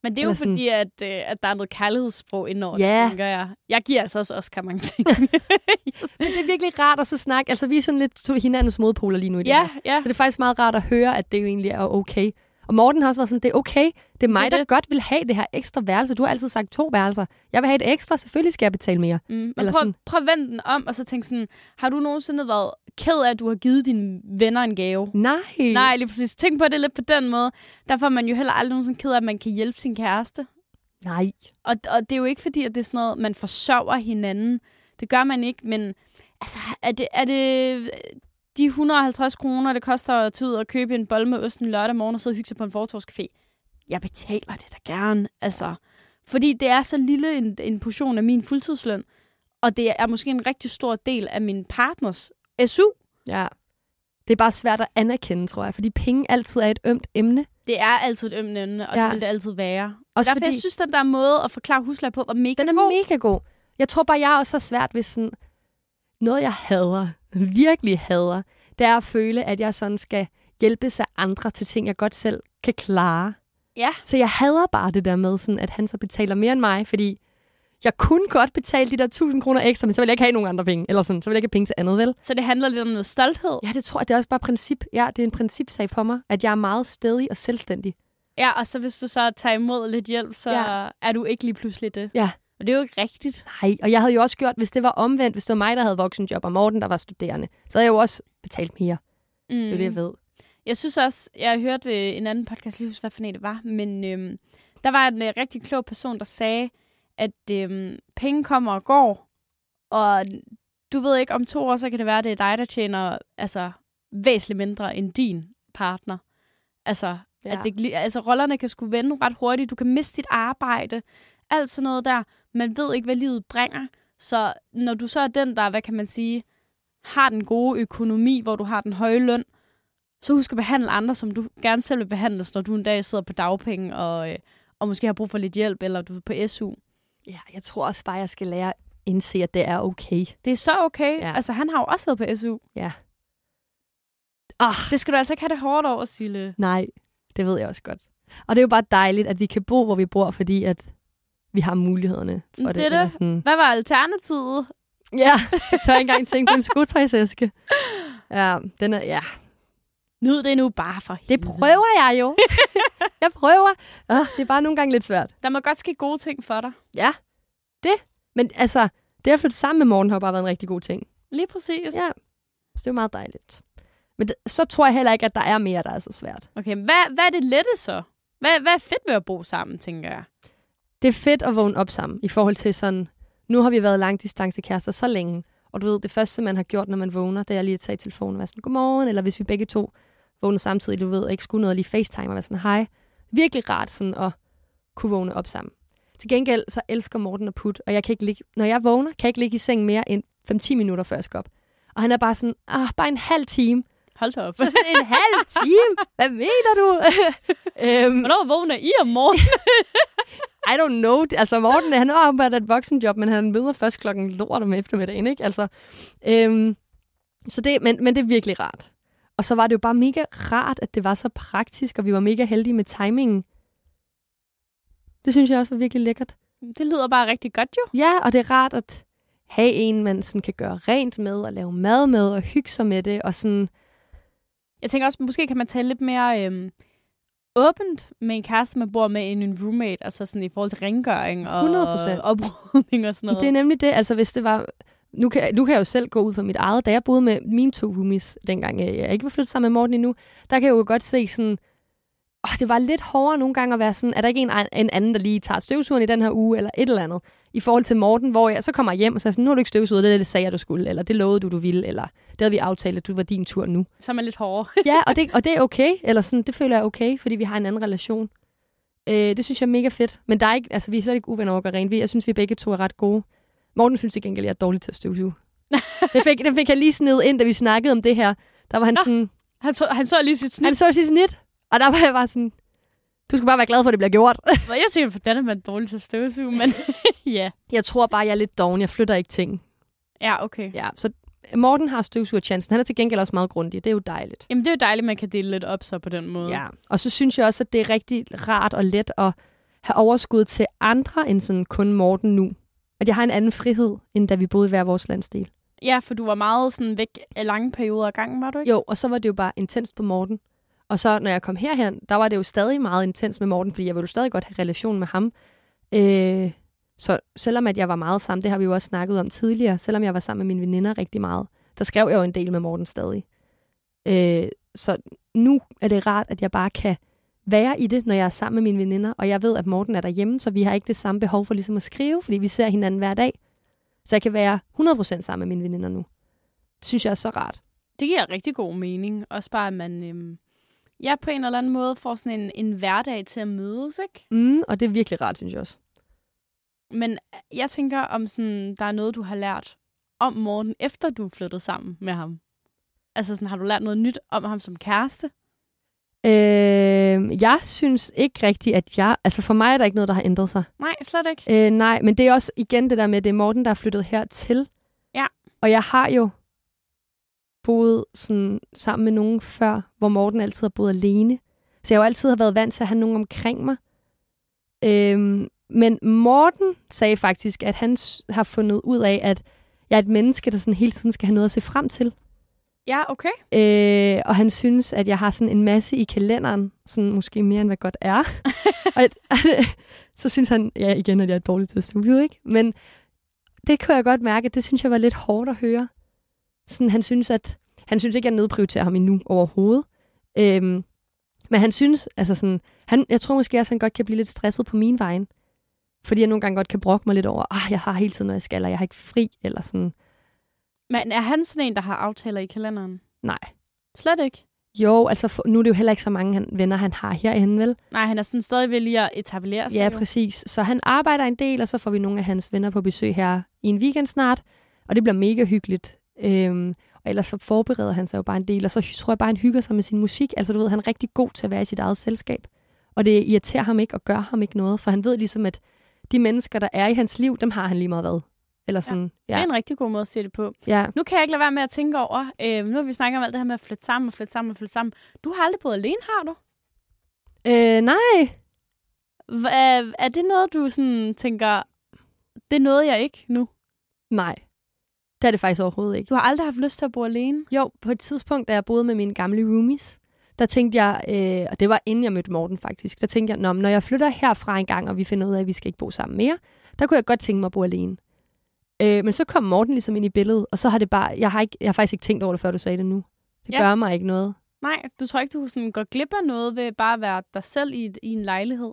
Men det er jo Eller sådan- fordi, at, øh, at der er noget kærlighedssprog indover, Ja. det, tænker jeg. Jeg giver altså også Oscar mange ting. Men det er virkelig rart at så snakke. Altså, vi er sådan lidt hinandens modpoler lige nu i det ja, her. ja. Så det er faktisk meget rart at høre, at det jo egentlig er okay. Og Morten har også været sådan, det er okay. Det er mig, Det det er der det. godt vil have det her ekstra værelse. Du har altid sagt to værelser. Jeg vil have et ekstra. Selvfølgelig skal jeg betale mere. Mm. Men Eller prøv, sådan- prøv at vende den om, og så tænk sådan, har du nogensinde været ked af, at du har givet dine venner en gave? Nej. Nej, lige præcis. Tænk på det lidt på den måde. Derfor er man jo heller aldrig nogensinde ked af, at man kan hjælpe sin kæreste. Nej. Og, og det er jo ikke fordi, at det er sådan noget, man forsørger hinanden. Det gør man ikke, men altså, er det, er det de 150 kroner, det koster at ud og købe en bolle med osten lørdag morgen og sidde og hygge sig på en fortorskafé? Jeg betaler det da gerne, altså. Fordi det er så lille en, en portion af min fuldtidsløn, og det er måske en rigtig stor del af min partners SU. Ja. Det er bare svært at anerkende, tror jeg. Fordi penge altid er et ømt emne. Det er altid et ømne emne, og Ja. det vil det altid være. Også Derfor fordi jeg synes, den der måde at forklare husleje på var mega den er god. mega god. Jeg tror bare, jeg er også så svært ved sådan... Noget, jeg hader, virkelig hader, det er at føle, at jeg sådan skal hjælpes af andre til ting, jeg godt selv kan klare. Ja. Så jeg hader bare det der med, sådan, at han så betaler mere end mig, fordi jeg kunne godt betale de der 1000 kroner ekstra, men så vil jeg ikke have nogen andre penge. Eller sådan, så vil jeg ikke have penge til andet, vel? Så det handler lidt om noget stolthed. Ja, det tror jeg, det er også bare princip. Ja, det er en principsag for mig, at jeg er meget stedig og selvstændig. Ja, og så hvis du så tager imod lidt hjælp, så Ja. er du ikke lige pludselig det. Ja. Og det er jo ikke rigtigt. Nej, og jeg havde jo også gjort, hvis det var omvendt, hvis det var mig, der havde voksenjob, og Morten, der var studerende, så havde jeg jo også betalt mere. Mm. Det er det, jeg ved. Jeg synes også, jeg har hørt øh, en anden podcast, lige hvad for en det var, men øh, der var en øh, rigtig klog person, der sagde, at øh, penge kommer og går, og du ved ikke, om to år, så kan det være, at det er dig, der tjener altså, væsentligt mindre end din partner. Altså, ja. at det, altså, rollerne kan skulle vende ret hurtigt. Du kan miste dit arbejde. Alt sådan noget der. Man ved ikke, hvad livet bringer. Så når du så er den, der, hvad kan man sige, har den gode økonomi, hvor du har den høje løn, så husk at behandle andre, som du gerne selv vil behandles, når du en dag sidder på dagpenge og, øh, og måske har brug for lidt hjælp, eller du er på SU. Ja, jeg tror også bare, jeg skal lære at indse, at det er okay. Det er så okay. Ja. Altså, han har jo også været på SU. Ja. Ah, Det skal du altså ikke have det hårdt over, Sille. nej, det ved jeg også godt. Og det er jo bare dejligt, at vi kan bo, hvor vi bor, fordi at vi har mulighederne for Det det. er det. eller Sådan. Hvad var alternativet? Ja, jeg tør ikke engang tænke på en skotøjsæske. Ja, den er, ja, Nyd det nu bare for det prøver jeg jo. jeg prøver. Oh, det er bare nogle gange lidt svært. Der må godt ske gode ting for dig. Ja, det. Men altså, det at flytte sammen med morgen har bare været en rigtig god ting. Lige præcis. Ja, så det er jo meget dejligt. Men det, så tror jeg heller ikke, at der er mere, der er så svært. Okay, men hvad, hvad er det lette så? Hvad, hvad er fedt ved at bo sammen, tænker jeg? Det er fedt at vågne op sammen, i forhold til sådan, nu har vi været langdistancekærester så længe, og du ved, det første, man har gjort, når man vågner, det er lige at tage telefonen og være sådan, godmorgen, eller hvis vi begge to vågner samtidig, du ved, og ikke skulle noget lige facetime og være sådan, hej. Virkelig rart sådan at kunne vågne op sammen. Til gengæld, så elsker Morten at putte, og jeg kan ikke ligge, når jeg vågner, kan jeg ikke ligge i seng mere end 5-10 minutter, før jeg skal op. Og han er bare sådan, ah, bare en halv time. Hold da op. Så sådan en halv time? Hvad mener du? øhm, Hvornår vågner I om morgenen? I don't know. Altså Morten, han har arbejdet et voksenjob, men han møder først klokken lort om eftermiddagen, ikke? Altså, øhm, så det, men, men det er virkelig rart. Og så var det jo bare mega rart, at det var så praktisk, og vi var mega heldige med timingen. Det synes jeg også var virkelig lækkert. Det lyder bare rigtig godt jo. Ja, og det er rart at have en, man sådan kan gøre rent med, og lave mad med, og hygge sig med det, og sådan... Jeg tænker også, måske kan man tale lidt mere øhm, åbent med en kæreste, man bor med, end en roommate. Altså sådan i forhold til rengøring og 100%. oprydning og sådan noget. Det er nemlig det, altså hvis det var... Nu kan, nu kan jeg jo selv gå ud fra mit eget. Da jeg boede med mine to roomies, dengang jeg ikke var flyttet sammen med Morten endnu, der kan jeg jo godt se sådan... Åh, det var lidt hårdere nogle gange at være sådan, er der ikke en, en anden, der lige tager støvsugeren i den her uge, eller et eller andet, i forhold til Morten, hvor jeg så kommer hjem og så er sådan, nu har du ikke støvsuget, det, er det sagde jeg, du skulle, eller det lovede du, du ville, eller det havde vi aftalt, at du var din tur nu. Så er man lidt hårdere. ja, og det, og det er okay, eller sådan, det føler jeg okay, fordi vi har en anden relation. Øh, det synes jeg er mega fedt. Men der er ikke, altså, vi er slet ikke uvenner over rent. Vi- Jeg synes, vi begge to er ret gode. Morten synes til gengæld, jeg er dårlig til at støvsuge. det, fik, det fik jeg lige sned ind, da vi snakkede om det her. Der var han Nå, sådan, Han, så, han så lige sit snit. han så sit snit, og der var jeg bare sådan, du skal bare være glad for, at det bliver gjort. Jeg tænker, hvordan er man dårlig til at støvsuge, men ja. jeg tror bare, jeg er lidt doven. Jeg flytter ikke ting. Ja, okay. Ja, så Morten har støvsugerchancen. Han er til gengæld også meget grundig. Det er jo dejligt. Jamen, det er jo dejligt, at man kan dele lidt op så på den måde. Ja. Og så synes jeg også, at det er rigtig rart og let at have overskud til andre end sådan kun Morten nu. At jeg har en anden frihed, end da vi boede i hver vores landsdel. ja, for du var meget sådan væk af lange perioder af gangen, var du ikke? Jo, og så var det jo bare intenst på Morten. Og så når jeg kom herhen, der var det jo stadig meget intens med Morten, fordi jeg ville jo stadig godt have relation med ham. Øh, så selvom at jeg var meget sammen, det har vi jo også snakket om tidligere, selvom jeg var sammen med mine veninder rigtig meget, der skrev jeg jo en del med Morten stadig. Øh, så nu er det rart, at jeg bare kan være i det, når jeg er sammen med mine veninder, og jeg ved, at Morten er derhjemme, så vi har ikke det samme behov for ligesom at skrive, fordi vi ser hinanden hver dag. Så jeg kan være 100% sammen med mine veninder nu. Det synes jeg er så rart. Det giver rigtig god mening. Også bare, at man øhm, ja, på en eller anden måde får sådan en, en hverdag til at mødes, ikke? Mm, og det er virkelig rart, synes jeg også. Men jeg tænker, om sådan, der er noget, du har lært om Morten, efter du er flyttet sammen med ham. Altså, sådan, har du lært noget nyt om ham som kæreste? Øh, jeg synes ikke rigtigt, at jeg... Altså for mig er der ikke noget, der har ændret sig. Nej, slet ikke. Øh, nej, men det er også igen det der med, at det er Morten, der er flyttet hertil. Ja. Og jeg har jo boet sådan, sammen med nogen før, hvor Morten altid har boet alene. Så jeg har jo altid har været vant til at have nogen omkring mig. Øhm, men Morten sagde faktisk, at han har fundet ud af, at jeg er et menneske, der sådan hele tiden skal have noget at se frem til. Ja, okay. Øh, og han synes, at jeg har sådan en masse i kalenderen, sådan måske mere end hvad godt er. og at, så synes han, ja igen, at jeg er dårlig til at stue, ikke? Men det kunne jeg godt mærke, at det synes jeg var lidt hårdt at høre. Sådan, han synes, at han synes ikke, at jeg nedprioriterer ham endnu overhovedet. Øhm, men han synes, altså sådan, han, jeg tror måske også, at han godt kan blive lidt stresset på min vejen. Fordi jeg nogle gange godt kan brokke mig lidt over, ah, jeg har hele tiden, når jeg skal, eller jeg har ikke fri, eller sådan. Men er han sådan en, der har aftaler i kalenderen? Nej. Slet ikke. Jo, altså for, nu er det jo heller ikke så mange han, venner, han har herinde, vel? Nej, han er sådan stadig ved lige at etablere sig. Ja, jo. præcis. Så han arbejder en del, og så får vi nogle af hans venner på besøg her i en weekend snart, og det bliver mega hyggeligt. Øhm, og ellers så forbereder han sig jo bare en del, og så tror jeg bare, han hygger sig med sin musik. Altså du ved, han er rigtig god til at være i sit eget selskab. Og det irriterer ham ikke og gør ham ikke noget, for han ved ligesom, at de mennesker, der er i hans liv, dem har han lige meget hvad. Eller sådan, Det ja. er en rigtig god måde at se det på. ja. Nu kan jeg ikke lade være med at tænke over, øh, nu har vi snakket om alt det her med at flytte sammen og flytte sammen og flytte sammen. Du har aldrig boet alene, har du? Øh, nej. Hva- er det noget, du sådan tænker, det nåede jeg ikke nu? Nej. Det er det faktisk overhovedet ikke. Du har aldrig haft lyst til at bo alene? Jo, på et tidspunkt, da jeg boede med mine gamle roomies, der tænkte jeg, øh, og det var inden jeg mødte Morten faktisk, der tænkte jeg, Nå, når jeg flytter herfra en gang, og vi finder ud af, at vi skal ikke bo sammen mere, der kunne jeg godt tænke mig at bo alene. Øh, men så kom Morten ligesom ind i billedet, og så har det bare, jeg har, ikke, jeg har faktisk ikke tænkt over det, før du sagde det nu. Det Ja. gør mig ikke noget. Nej, du tror ikke, du sådan går glip af noget ved bare at være dig selv i, et, i en lejlighed?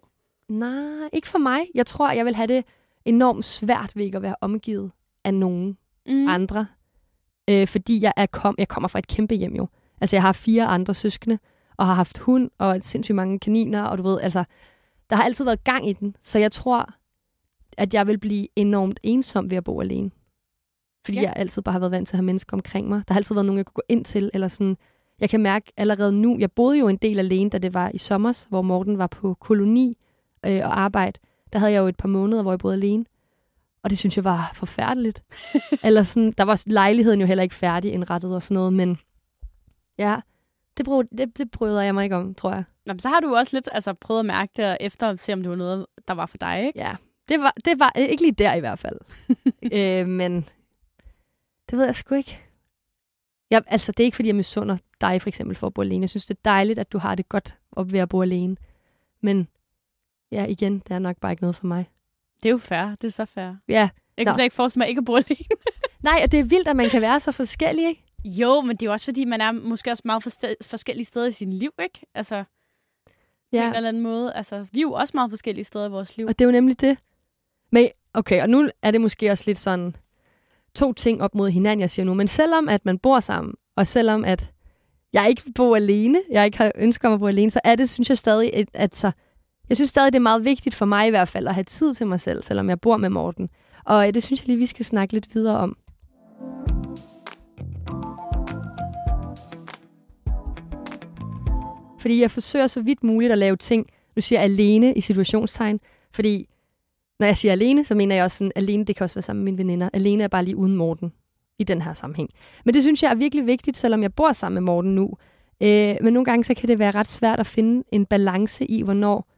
Nej, ikke for mig. Jeg tror, jeg vil have det enormt svært ved ikke at være omgivet af nogen Mm. andre. Øh, fordi jeg, er kom, jeg kommer fra et kæmpe hjem jo. Altså, jeg har fire andre søskende, og har haft hund, og sindssygt mange kaniner, og du ved, altså, der har altid været gang i den. Så jeg tror, at jeg vil blive enormt ensom ved at bo alene. Fordi Ja. jeg altid bare har været vant til at have mennesker omkring mig. Der har altid været nogen, jeg kunne gå ind til, eller sådan, jeg kan mærke allerede nu, jeg boede jo en del alene, da det var i sommer, hvor Morten var på koloni øh, og arbejde. Der havde jeg jo et par måneder, hvor jeg boede alene. Og det synes jeg var forfærdeligt. Eller sådan, der var lejligheden jo heller ikke færdig indrettet og sådan noget, men ja, det, brød, det, det bryder jeg mig ikke om, tror jeg. Nå, men så har du også lidt altså, prøvet at mærke det, efter at se, om det var noget, der var for dig, ikke? Ja, det var, det var ikke lige der i hvert fald. øh, men det ved jeg sgu ikke. Jeg, altså, det er ikke, fordi jeg misunder dig for eksempel for at bo alene. Jeg synes, det er dejligt, at du har det godt ved at bo alene. Men ja, igen, det er nok bare ikke noget for mig. Det er jo fair. Det er så fair. Ja. Jeg kan Nå. slet ikke forestille mig ikke at bo alene. Nej, og det er vildt, at man kan være så forskellig, ikke? Jo, men det er jo også, fordi man er måske også meget forskellige steder i sin liv, ikke? Altså, ja. på en eller anden måde. Altså, vi er jo også meget forskellige steder i vores liv. Og det er jo nemlig det. Men okay, og nu er det måske også lidt sådan to ting op mod hinanden, jeg siger nu. Men selvom at man bor sammen, og selvom at jeg ikke bor alene, jeg ikke har ønsker om at bo alene, så er det, synes jeg stadig, at, at så, jeg synes stadig, det er meget vigtigt for mig i hvert fald at have tid til mig selv, selvom jeg bor med Morten. Og øh, det synes jeg lige, vi skal snakke lidt videre om. Fordi jeg forsøger så vidt muligt at lave ting, nu siger jeg alene i situationstegn, fordi når jeg siger alene, så mener jeg også sådan, alene, det kan også være sammen med mine veninder. Alene er bare lige uden Morten i den her sammenhæng. Men det synes jeg er virkelig vigtigt, selvom jeg bor sammen med Morten nu. Øh, men nogle gange så kan det være ret svært at finde en balance i, hvornår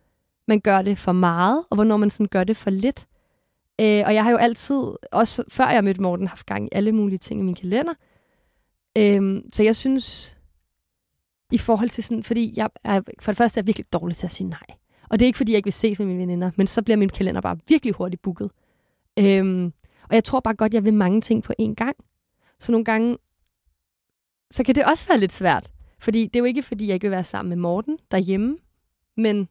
man gør det for meget, og hvornår man sådan gør det for lidt. Øh, og jeg har jo altid, også før jeg mødte Morten, haft gang i alle mulige ting i min kalender. Øh, så jeg synes, i forhold til sådan, fordi jeg er, for det første er jeg virkelig dårlig til at sige nej. Og det er ikke, fordi jeg ikke vil ses med mine veninder, men så bliver min kalender bare virkelig hurtigt booket. Øhm, og jeg tror bare godt, jeg vil mange ting på én gang. Så nogle gange, så kan det også være lidt svært. Fordi det er jo ikke, fordi jeg ikke vil være sammen med Morten derhjemme, men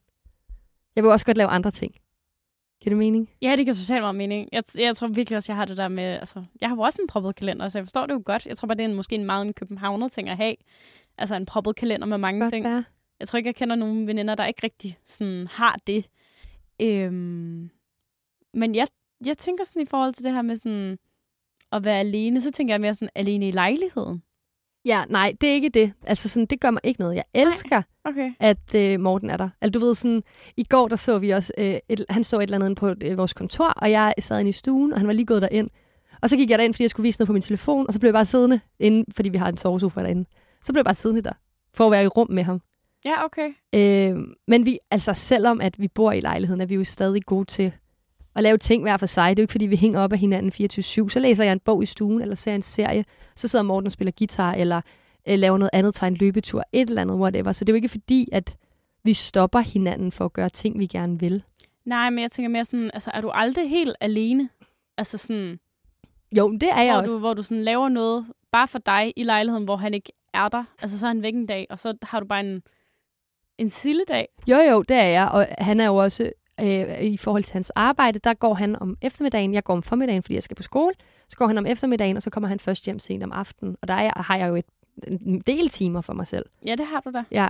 jeg vil også godt lave andre ting. Giver det mening? Ja, det giver totalt meget mening. Jeg, jeg tror virkelig også, jeg har det der med... Altså, jeg har jo også en proppet kalender, så jeg forstår det jo godt. Jeg tror bare, det er en, måske en meget en københavner ting at have. Altså en proppet kalender med mange godt ting. Være. Jeg tror ikke, jeg kender nogen veninder, der ikke rigtig sådan, har det. Øhm, men jeg, jeg tænker sådan i forhold til det her med sådan, at være alene, så tænker jeg mere sådan alene i lejligheden. Ja, nej, det er ikke det. Altså sådan, det gør mig ikke noget. Jeg elsker, okay. at øh, Morten er der. Altså du ved sådan, i går der så vi også, øh, et, han så et eller andet på øh, vores kontor, og jeg sad inde i stuen, og han var lige gået derind. Og så gik jeg derind, fordi jeg skulle vise noget på min telefon, og så blev jeg bare siddende inde, fordi vi har en sovesofa derinde. Så blev jeg bare siddende der, for at være i rum med ham. Ja, okay. Øh, men vi, altså selvom at vi bor i lejligheden, er vi jo stadig gode til at lave ting hver for sig. Det er jo ikke, fordi vi hænger op af hinanden 24-7. Så læser jeg en bog i stuen, eller ser en serie. Så sidder Morten og spiller guitar, eller øh, laver noget andet, tager en løbetur, et eller andet, whatever. Så det er jo ikke fordi, at vi stopper hinanden for at gøre ting, vi gerne vil. Nej, men jeg tænker mere sådan, altså er du aldrig helt alene? Altså sådan... Jo, det er jeg hvor også. Du, hvor du sådan laver noget bare for dig i lejligheden, hvor han ikke er der. Altså så er han væk en dag, og så har du bare en en dag? Jo, jo, det er jeg. Og han er jo også, øh, i forhold til hans arbejde, der går han om eftermiddagen. Jeg går om formiddagen, fordi jeg skal på skole. Så går han om eftermiddagen, og så kommer han først hjem sent om aftenen. Og der er har jeg jo et, en del timer for mig selv. Ja, det har du da. Ja.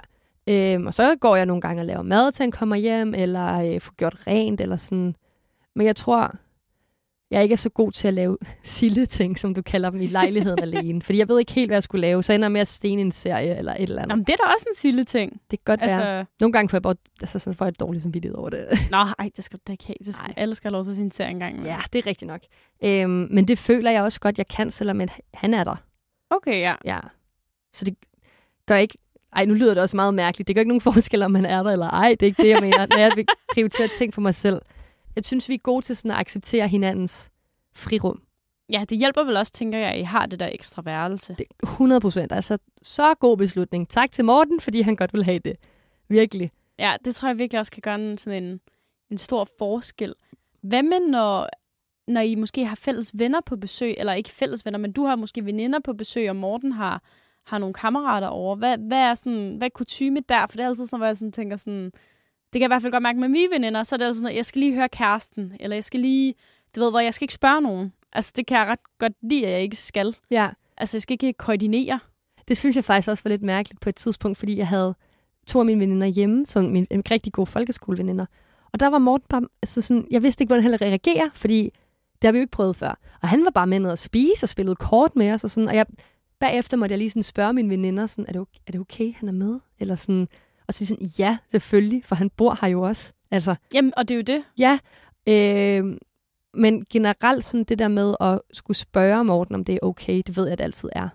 Øhm, og så går jeg nogle gange og laver mad til han kommer hjem, eller øh, får gjort rent, eller sådan. Men jeg tror, jeg ikke er så god til at lave sille ting, som du kalder dem, i lejligheden alene. Fordi jeg ved ikke helt, hvad jeg skulle lave. Så ender jeg med at stene en serie eller et eller andet. Jamen, det er da også en sille ting. Det kan godt altså... være. Nogle gange får jeg bare altså, så får jeg et dårligt samvittighed over det. Nå, ej, det skal du da ikke have. Det skal, alle skal have lov til sin serie engang. Ja, det er rigtigt nok. Øhm, men det føler jeg også godt, jeg kan, selvom han er der. Okay, ja. Ja. Så det gør ikke... Ej, nu lyder det også meget mærkeligt. Det gør ikke nogen forskel, om han er der eller ej. Det er ikke det, jeg mener. Når jeg vil prioritere ting for mig selv. Jeg synes, vi er gode til sådan at acceptere hinandens frirum. Ja, det hjælper vel også, tænker jeg, at I har det der ekstra værelse. Det, 100 procent. Altså, så god beslutning. Tak til Morten, fordi han godt vil have det. Virkelig. Ja, det tror jeg virkelig også kan gøre en, sådan en, en stor forskel. Hvad med, når, når I måske har fælles venner på besøg, eller ikke fælles venner, men du har måske veninder på besøg, og Morten har, har nogle kammerater over. Hvad, hvad er sådan, hvad er kutume der? For det er altid sådan, hvor jeg sådan tænker sådan, det kan jeg i hvert fald godt mærke med mine veninder, så er det altså sådan, at jeg skal lige høre kæresten, eller jeg skal lige du ved, hvor jeg skal ikke spørge nogen. Altså, det kan jeg ret godt lide, at jeg ikke skal. Ja. Altså, jeg skal ikke koordinere. Det synes jeg faktisk også var lidt mærkeligt på et tidspunkt, fordi jeg havde to af mine veninder hjemme, som min, en rigtig god folkeskoleveninder. Og der var Morten bare, altså sådan, jeg vidste ikke, hvordan han reagere, fordi det har vi jo ikke prøvet før. Og han var bare med ned og spise og spillede kort med os, og, sådan, og jeg, bagefter måtte jeg lige sådan spørge mine veninder, sådan, er, det okay, er det okay, han er med? Eller sådan, og sige sådan, ja, selvfølgelig, for han bor her jo også. Altså, Jamen, og det er jo det. ja, øh, men generelt sådan det der med at skulle spørge Morten, om det er okay, det ved jeg, at det altid er.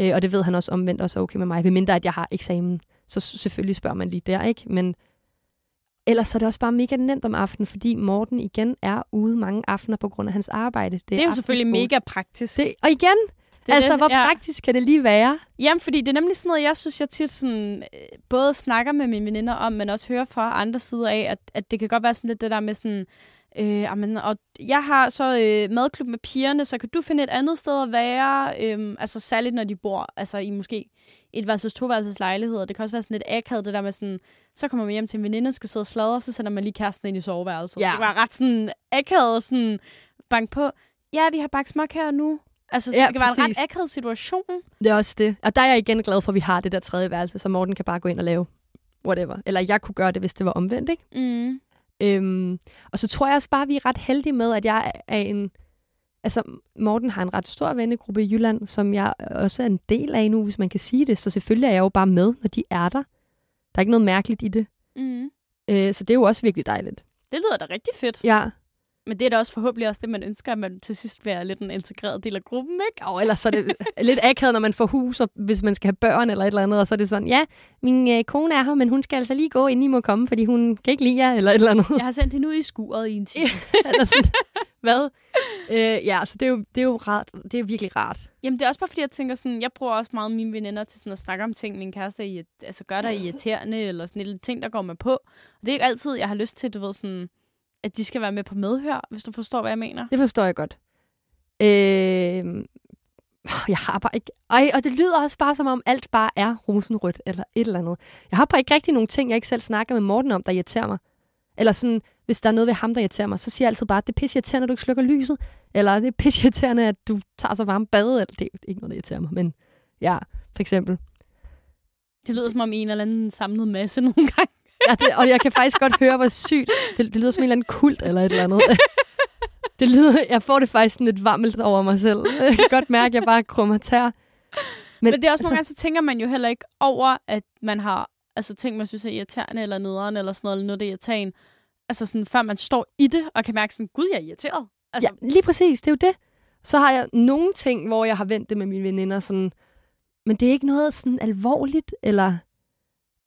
Øh, og det ved han også omvendt også er okay med mig, ved mindre at jeg har eksamen. Så selvfølgelig spørger man lige der, ikke? Men ellers så er det også bare mega nemt om aftenen, fordi Morten igen er ude mange aftener på grund af hans arbejde. Det, Det er jo selvfølgelig mega praktisk. Det, og igen, det altså, det. hvor Ja. praktisk kan det lige være? Jamen, fordi det er nemlig sådan noget, jeg synes, jeg tit sådan, øh, både snakker med mine veninder om, men også hører fra andre sider af, at, at det kan godt være sådan lidt det der med sådan, øh, amen, og jeg har så øh, madklub med pigerne, så kan du finde et andet sted at være, øh, altså særligt når de bor altså i måske et værelses, to værelses lejligheder. Det kan også være sådan lidt akavet, det der med sådan, så kommer man hjem til en veninde, skal sidde og sladre, så sender man lige kæresten ind i soveværelset. Ja. Det var ret sådan akavet, sådan bank på. Ja, vi har bagt her nu. Altså, Ja, det kan være en præcis. ret akavet situation. Det er også det. Og der er jeg igen glad for, at vi har det der tredje værelse, så Morten kan bare gå ind og lave whatever. Eller jeg kunne gøre det, hvis det var omvendt, ikke? Mm. Øhm, og så tror jeg også bare, at vi er ret heldige med, at jeg er en... Altså, Morten har en ret stor vennegruppe i Jylland, som jeg også er en del af nu, hvis man kan sige det. Så selvfølgelig er jeg jo bare med, når de er der. Der er ikke noget mærkeligt i det. Mm. Øh, så det er jo også virkelig dejligt. Det lyder da rigtig fedt. Ja. Men det er da også forhåbentlig også det, man ønsker, at man til sidst bliver lidt en integreret del af gruppen, ikke? Og ellers er det lidt akavet, når man får hus, og hvis man skal have børn eller et eller andet, og så er det sådan, ja, min øh, kone er her, men hun skal altså lige gå, inden I må komme, fordi hun kan ikke lide jer, eller et eller andet. Jeg har sendt hende ud i skuret i en time. eller sådan, hvad? Øh, ja, så det er jo, det er jo rart. Det er virkelig rart. Jamen, det er også bare fordi, jeg tænker sådan, jeg bruger også meget mine veninder til sådan at snakke om ting, min kæreste er, altså, gør der irriterende, eller sådan lidt ting, der går med på. Og det er ikke altid, jeg har lyst til, du ved, sådan, at de skal være med på medhør, hvis du forstår, hvad jeg mener. Det forstår jeg godt. Øh, jeg har bare ikke... Ej, og det lyder også bare, som om alt bare er rosenrødt, eller et eller andet. Jeg har bare ikke rigtig nogen ting, jeg ikke selv snakker med Morten om, der irriterer mig. Eller sådan, hvis der er noget ved ham, der irriterer mig, så siger jeg altid bare, det er pisse irriterende, at du ikke slukker lyset. Eller det er pisse irriterende, at du tager så varmt bad. Eller, det er ikke noget, der irriterer mig, men ja, for eksempel. Det lyder som om en eller anden samlet masse nogle gange. Ja, det, og jeg kan faktisk godt høre, hvor sygt. Det, det lyder som en eller anden kult eller et eller andet. Det lyder, jeg får det faktisk sådan lidt varmt over mig selv. Jeg kan godt mærke, at jeg bare krummer tær. Men, Men- det er også nogle gange, så tænker man jo heller ikke over, at man har altså, ting, man synes er irriterende, eller nederen, eller sådan noget, eller noget, der irriterer en. Altså sådan, før man står i det, og kan mærke sådan, gud, jeg er irriteret. Altså, Ja, lige præcis. Det er jo det. Så har jeg nogle ting, hvor jeg har vendt det med mine veninder, sådan, men det er ikke noget sådan alvorligt, eller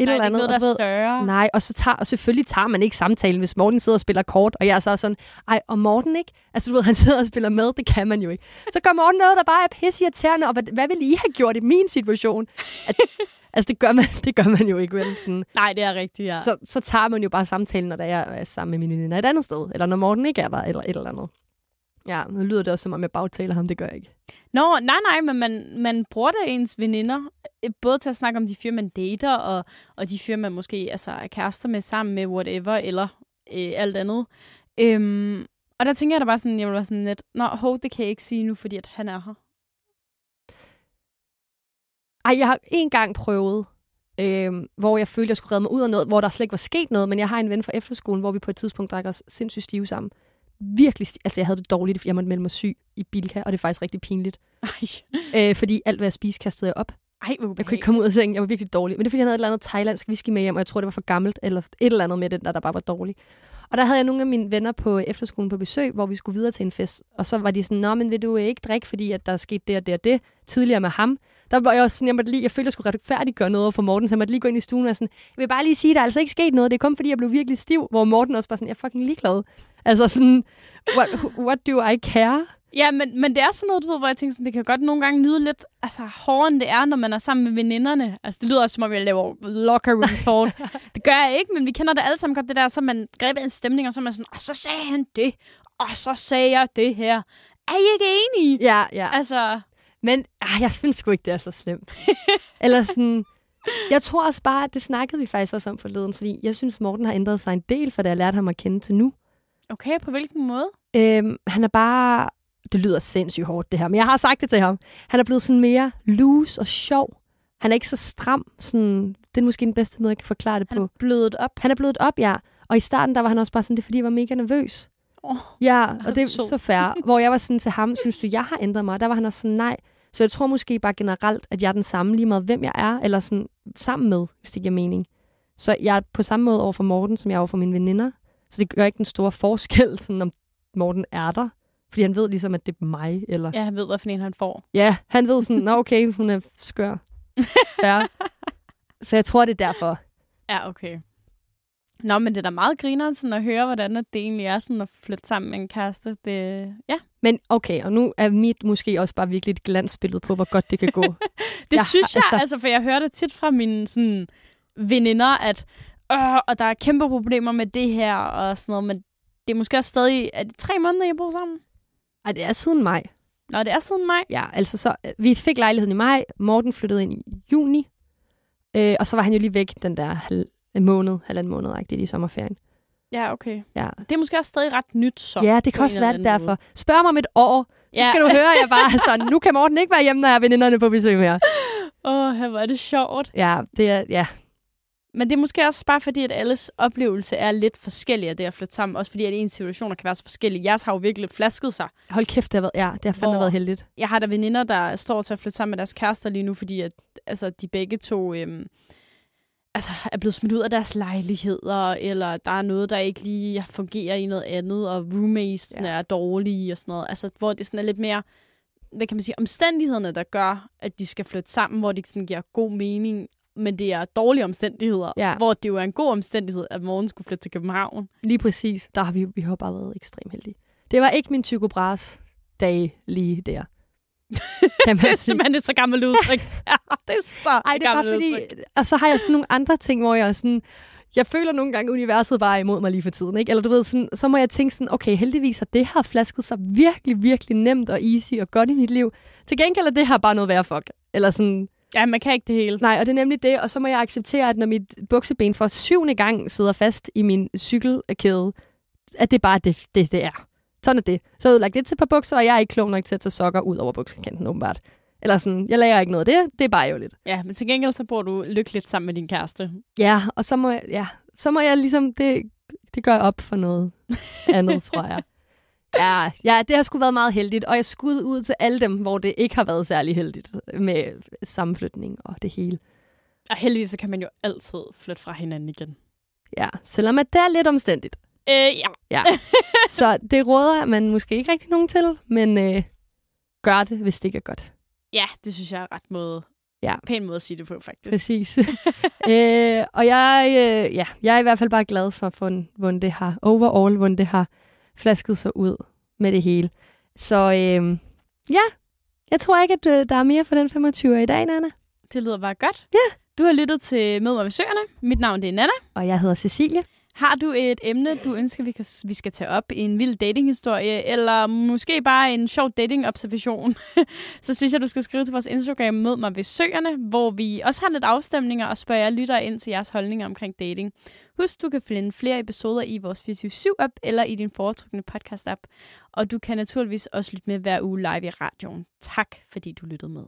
et nej, eller det er andet. ikke noget, og der er større. Nej, og, så tager, og selvfølgelig tager man ikke samtalen, hvis Morten sidder og spiller kort, og jeg er så sådan, ej, og Morten ikke? Altså, du ved, han sidder og spiller med, det kan man jo ikke. Så gør Morten noget, der bare er pisseirriterende, og hvad, hvad ville I have gjort i min situation? At, altså, det gør, man, det gør man jo ikke, vel? Sådan, Nej, det er rigtigt, ja. så, så tager man jo bare samtalen, når der er, er sammen med mine veninder et andet sted, eller når Morten ikke er der, eller et eller andet. Ja, nu lyder det også, som om jeg bagtaler ham, det gør jeg ikke. Nå, nej, nej, men man, man bruger det ens veninder, øh, både til at snakke om de fyre, man dater, og, og de fyre, man måske altså, er kærester med sammen med, whatever, eller øh, alt andet. Øhm, og der tænker jeg da bare sådan, jeg vil være sådan lidt, nå, hov, det kan jeg ikke sige nu, fordi at han er her. Ej, jeg har en gang prøvet, øh, hvor jeg følte, jeg skulle redde mig ud af noget, hvor der slet ikke var sket noget, men jeg har en ven fra efterskolen, hvor vi på et tidspunkt drak os sindssygt stive sammen. Virkelig, altså jeg havde det dårligt, jeg måtte melde mig syg i Bilka, og det er faktisk rigtig pinligt. Ej, Øh, fordi alt, hvad jeg spiste, kastede jeg op. ej hvor Jeg kunne ikke komme ud af sengen, jeg var virkelig dårlig. Men det er, fordi jeg havde et eller andet thailandsk whisky med hjem, og jeg tror, det var for gammelt, eller et eller andet med den, der, der bare var dårlig. Og der havde jeg nogle af mine venner på efterskolen på besøg, hvor vi skulle videre til en fest. Og så var de sådan, nå, men vil du ikke drikke, fordi at der er sket det og det og det tidligere med ham? Der var jeg også sådan, jeg, måtte lige, jeg følte, jeg skulle retfærdiggøre noget over for Morten, så jeg måtte lige gå ind i stuen og sådan, jeg vil bare lige sige, der er altså ikke sket noget. Det er kun fordi, jeg blev virkelig stiv, hvor Morten også bare sådan, jeg er fucking ligeglad. Altså sådan, what, what do I care? Ja, men, men det er sådan noget, du ved, hvor jeg tænker sådan, det kan godt nogle gange lyde lidt altså, hårdere, end det er, når man er sammen med veninderne. Altså, det lyder også, som om jeg laver locker room talk. det gør jeg ikke, men vi kender det alle sammen godt, det der, så man griber en stemning, og så er man sådan, og så sagde han det, og så sagde jeg det her. Er I ikke enige? Ja, ja. Altså, Men ah, jeg synes sgu ikke, det er så slemt. Eller sådan... Jeg tror også bare, at det snakkede vi faktisk også om forleden, fordi jeg synes, Morten har ændret sig en del, for da jeg lærte ham at kende til nu. Okay, på hvilken måde? Øhm, han er bare... Det lyder sindssygt hårdt, det her, men jeg har sagt det til ham. Han er blevet sådan mere loose og sjov. Han er ikke så stram. Sådan, det er måske den bedste måde, jeg kan forklare det Han på. er blødet op. Han er blevet op, ja. Og i starten, der var han også bare sådan, det er fordi, jeg var mega nervøs. Oh, Ja, og det er så fair. Hvor jeg var sådan til ham, synes du, jeg har ændret mig? Der var han også sådan, nej, Så jeg tror måske bare generelt, at jeg er den samme lige meget, hvem jeg er, eller sådan sammen med, hvis det giver mening. Så jeg er på samme måde over for Morten, som jeg er over for mine veninder. Så det gør ikke den store forskel, sådan om Morten er der. Fordi han ved ligesom, at det er mig. Eller... Ja, han ved, hvad for en han får. Ja, han ved sådan, nå okay, hun er skør. Fair. Så jeg tror, det er derfor. Ja, okay. Nå, men det er da meget grineren sådan at høre, hvordan det egentlig er sådan at flytte sammen med en kæreste. Det, ja. Men okay, og nu er mit måske også bare virkelig et glansbillede på, hvor godt det kan gå. det jeg, synes jeg, altså... altså, for jeg hører det tit fra mine sådan, veninder, at øh, og der er kæmpe problemer med det her og sådan noget, men det er måske også stadig, er det tre måneder, I boet sammen? Ej, det er siden maj. Nå, det er siden maj? Ja, altså så, vi fik lejligheden i maj, Morten flyttede ind i juni, øh, og så var han jo lige væk den der halv, en måned, halvanden måned, i sommerferien. Ja, okay. Ja. Det er måske også stadig ret nyt, så. Ja, det kan også være det derfor. Måde. Spørg mig om et år, så ja. skal du høre, jeg bare sådan, nu kan Morten ikke være hjemme, når jeg er veninderne på besøg mere. Åh, oh, hvor er det sjovt. Ja, det er, ja, men det er måske også bare fordi, at alles oplevelse er lidt forskellige af det at flytte sammen. Også fordi, at ens situationer kan være så forskellige. Jeres har jo virkelig flasket sig. Hold kæft, det har været, ja, det har fandme været heldigt. Jeg har da veninder, der står til at flytte sammen med deres kærester lige nu, fordi at, altså, de begge to øhm, altså, er blevet smidt ud af deres lejligheder, eller der er noget, der ikke lige fungerer i noget andet, og roommates ja. er dårlige og sådan noget. Altså, hvor det sådan er lidt mere hvad kan man sige, omstændighederne, der gør, at de skal flytte sammen, hvor det sådan giver god mening, men det er dårlige omstændigheder, ja. hvor det jo er en god omstændighed, at morgen skulle flytte til København. Lige præcis. Der har vi, vi har bare været ekstremt heldige. Det var ikke min Tycho dag lige der. Kan man det er simpelthen et så gammelt udtryk. ja, det er så Ej, det er bare fordi, og så har jeg sådan nogle andre ting, hvor jeg er sådan, jeg føler nogle gange, at universet bare er imod mig lige for tiden. Ikke? Eller du ved, sådan, så må jeg tænke sådan, okay, heldigvis har det her flasket sig virkelig, virkelig nemt og easy og godt i mit liv. Til gengæld er det her bare noget værd fuck. Eller sådan, Ja, man kan ikke det hele. Nej, og det er nemlig det. Og så må jeg acceptere, at når mit bukseben for syvende gang sidder fast i min cykelkæde, at det bare det, det, det er. Sådan er det. Så jeg udlagt lidt til på bukser, og jeg er ikke klog nok til at tage sokker ud over buksekanten, åbenbart. Eller sådan, jeg lærer ikke noget af det. Det er bare jo lidt. Ja, men til gengæld så bor du lykkeligt sammen med din kæreste. Ja, og så må jeg, ja, så må jeg ligesom, det, det gør op for noget andet, tror jeg. Ja, ja, det har sgu været meget heldigt, og jeg skud ud til alle dem, hvor det ikke har været særlig heldigt med sammenflytning og det hele. Og heldigvis så kan man jo altid flytte fra hinanden igen. Ja, selvom at det er lidt omstændigt. Øh, ja. ja. Så det råder man måske ikke rigtig nogen til, men øh, gør det, hvis det ikke er godt. Ja, det synes jeg er ret måde. Ja. Pæn måde at sige det på, faktisk. Præcis. øh, og jeg, øh, ja, jeg er i hvert fald bare glad for, for hvordan det har, overall, hvordan det har flasket sig ud med det hele. Så øh, ja, jeg tror ikke, at øh, der er mere for den 25 i dag, Nana. Det lyder bare godt. Ja. Du har lyttet til Mød mig ved Søerne. Mit navn det er Nana. Og jeg hedder Cecilie. Har du et emne, du ønsker, vi, kan, vi skal tage op i en vild datinghistorie, eller måske bare en sjov dating-observation, så synes jeg, du skal skrive til vores Instagram Mød mig ved søerne, hvor vi også har lidt afstemninger og spørger jer ind til jeres holdninger omkring dating. Husk, du kan finde flere episoder i vores 24-7-app eller i din foretrukne podcast-app. Og du kan naturligvis også lytte med hver uge live i radioen. Tak, fordi du lyttede med.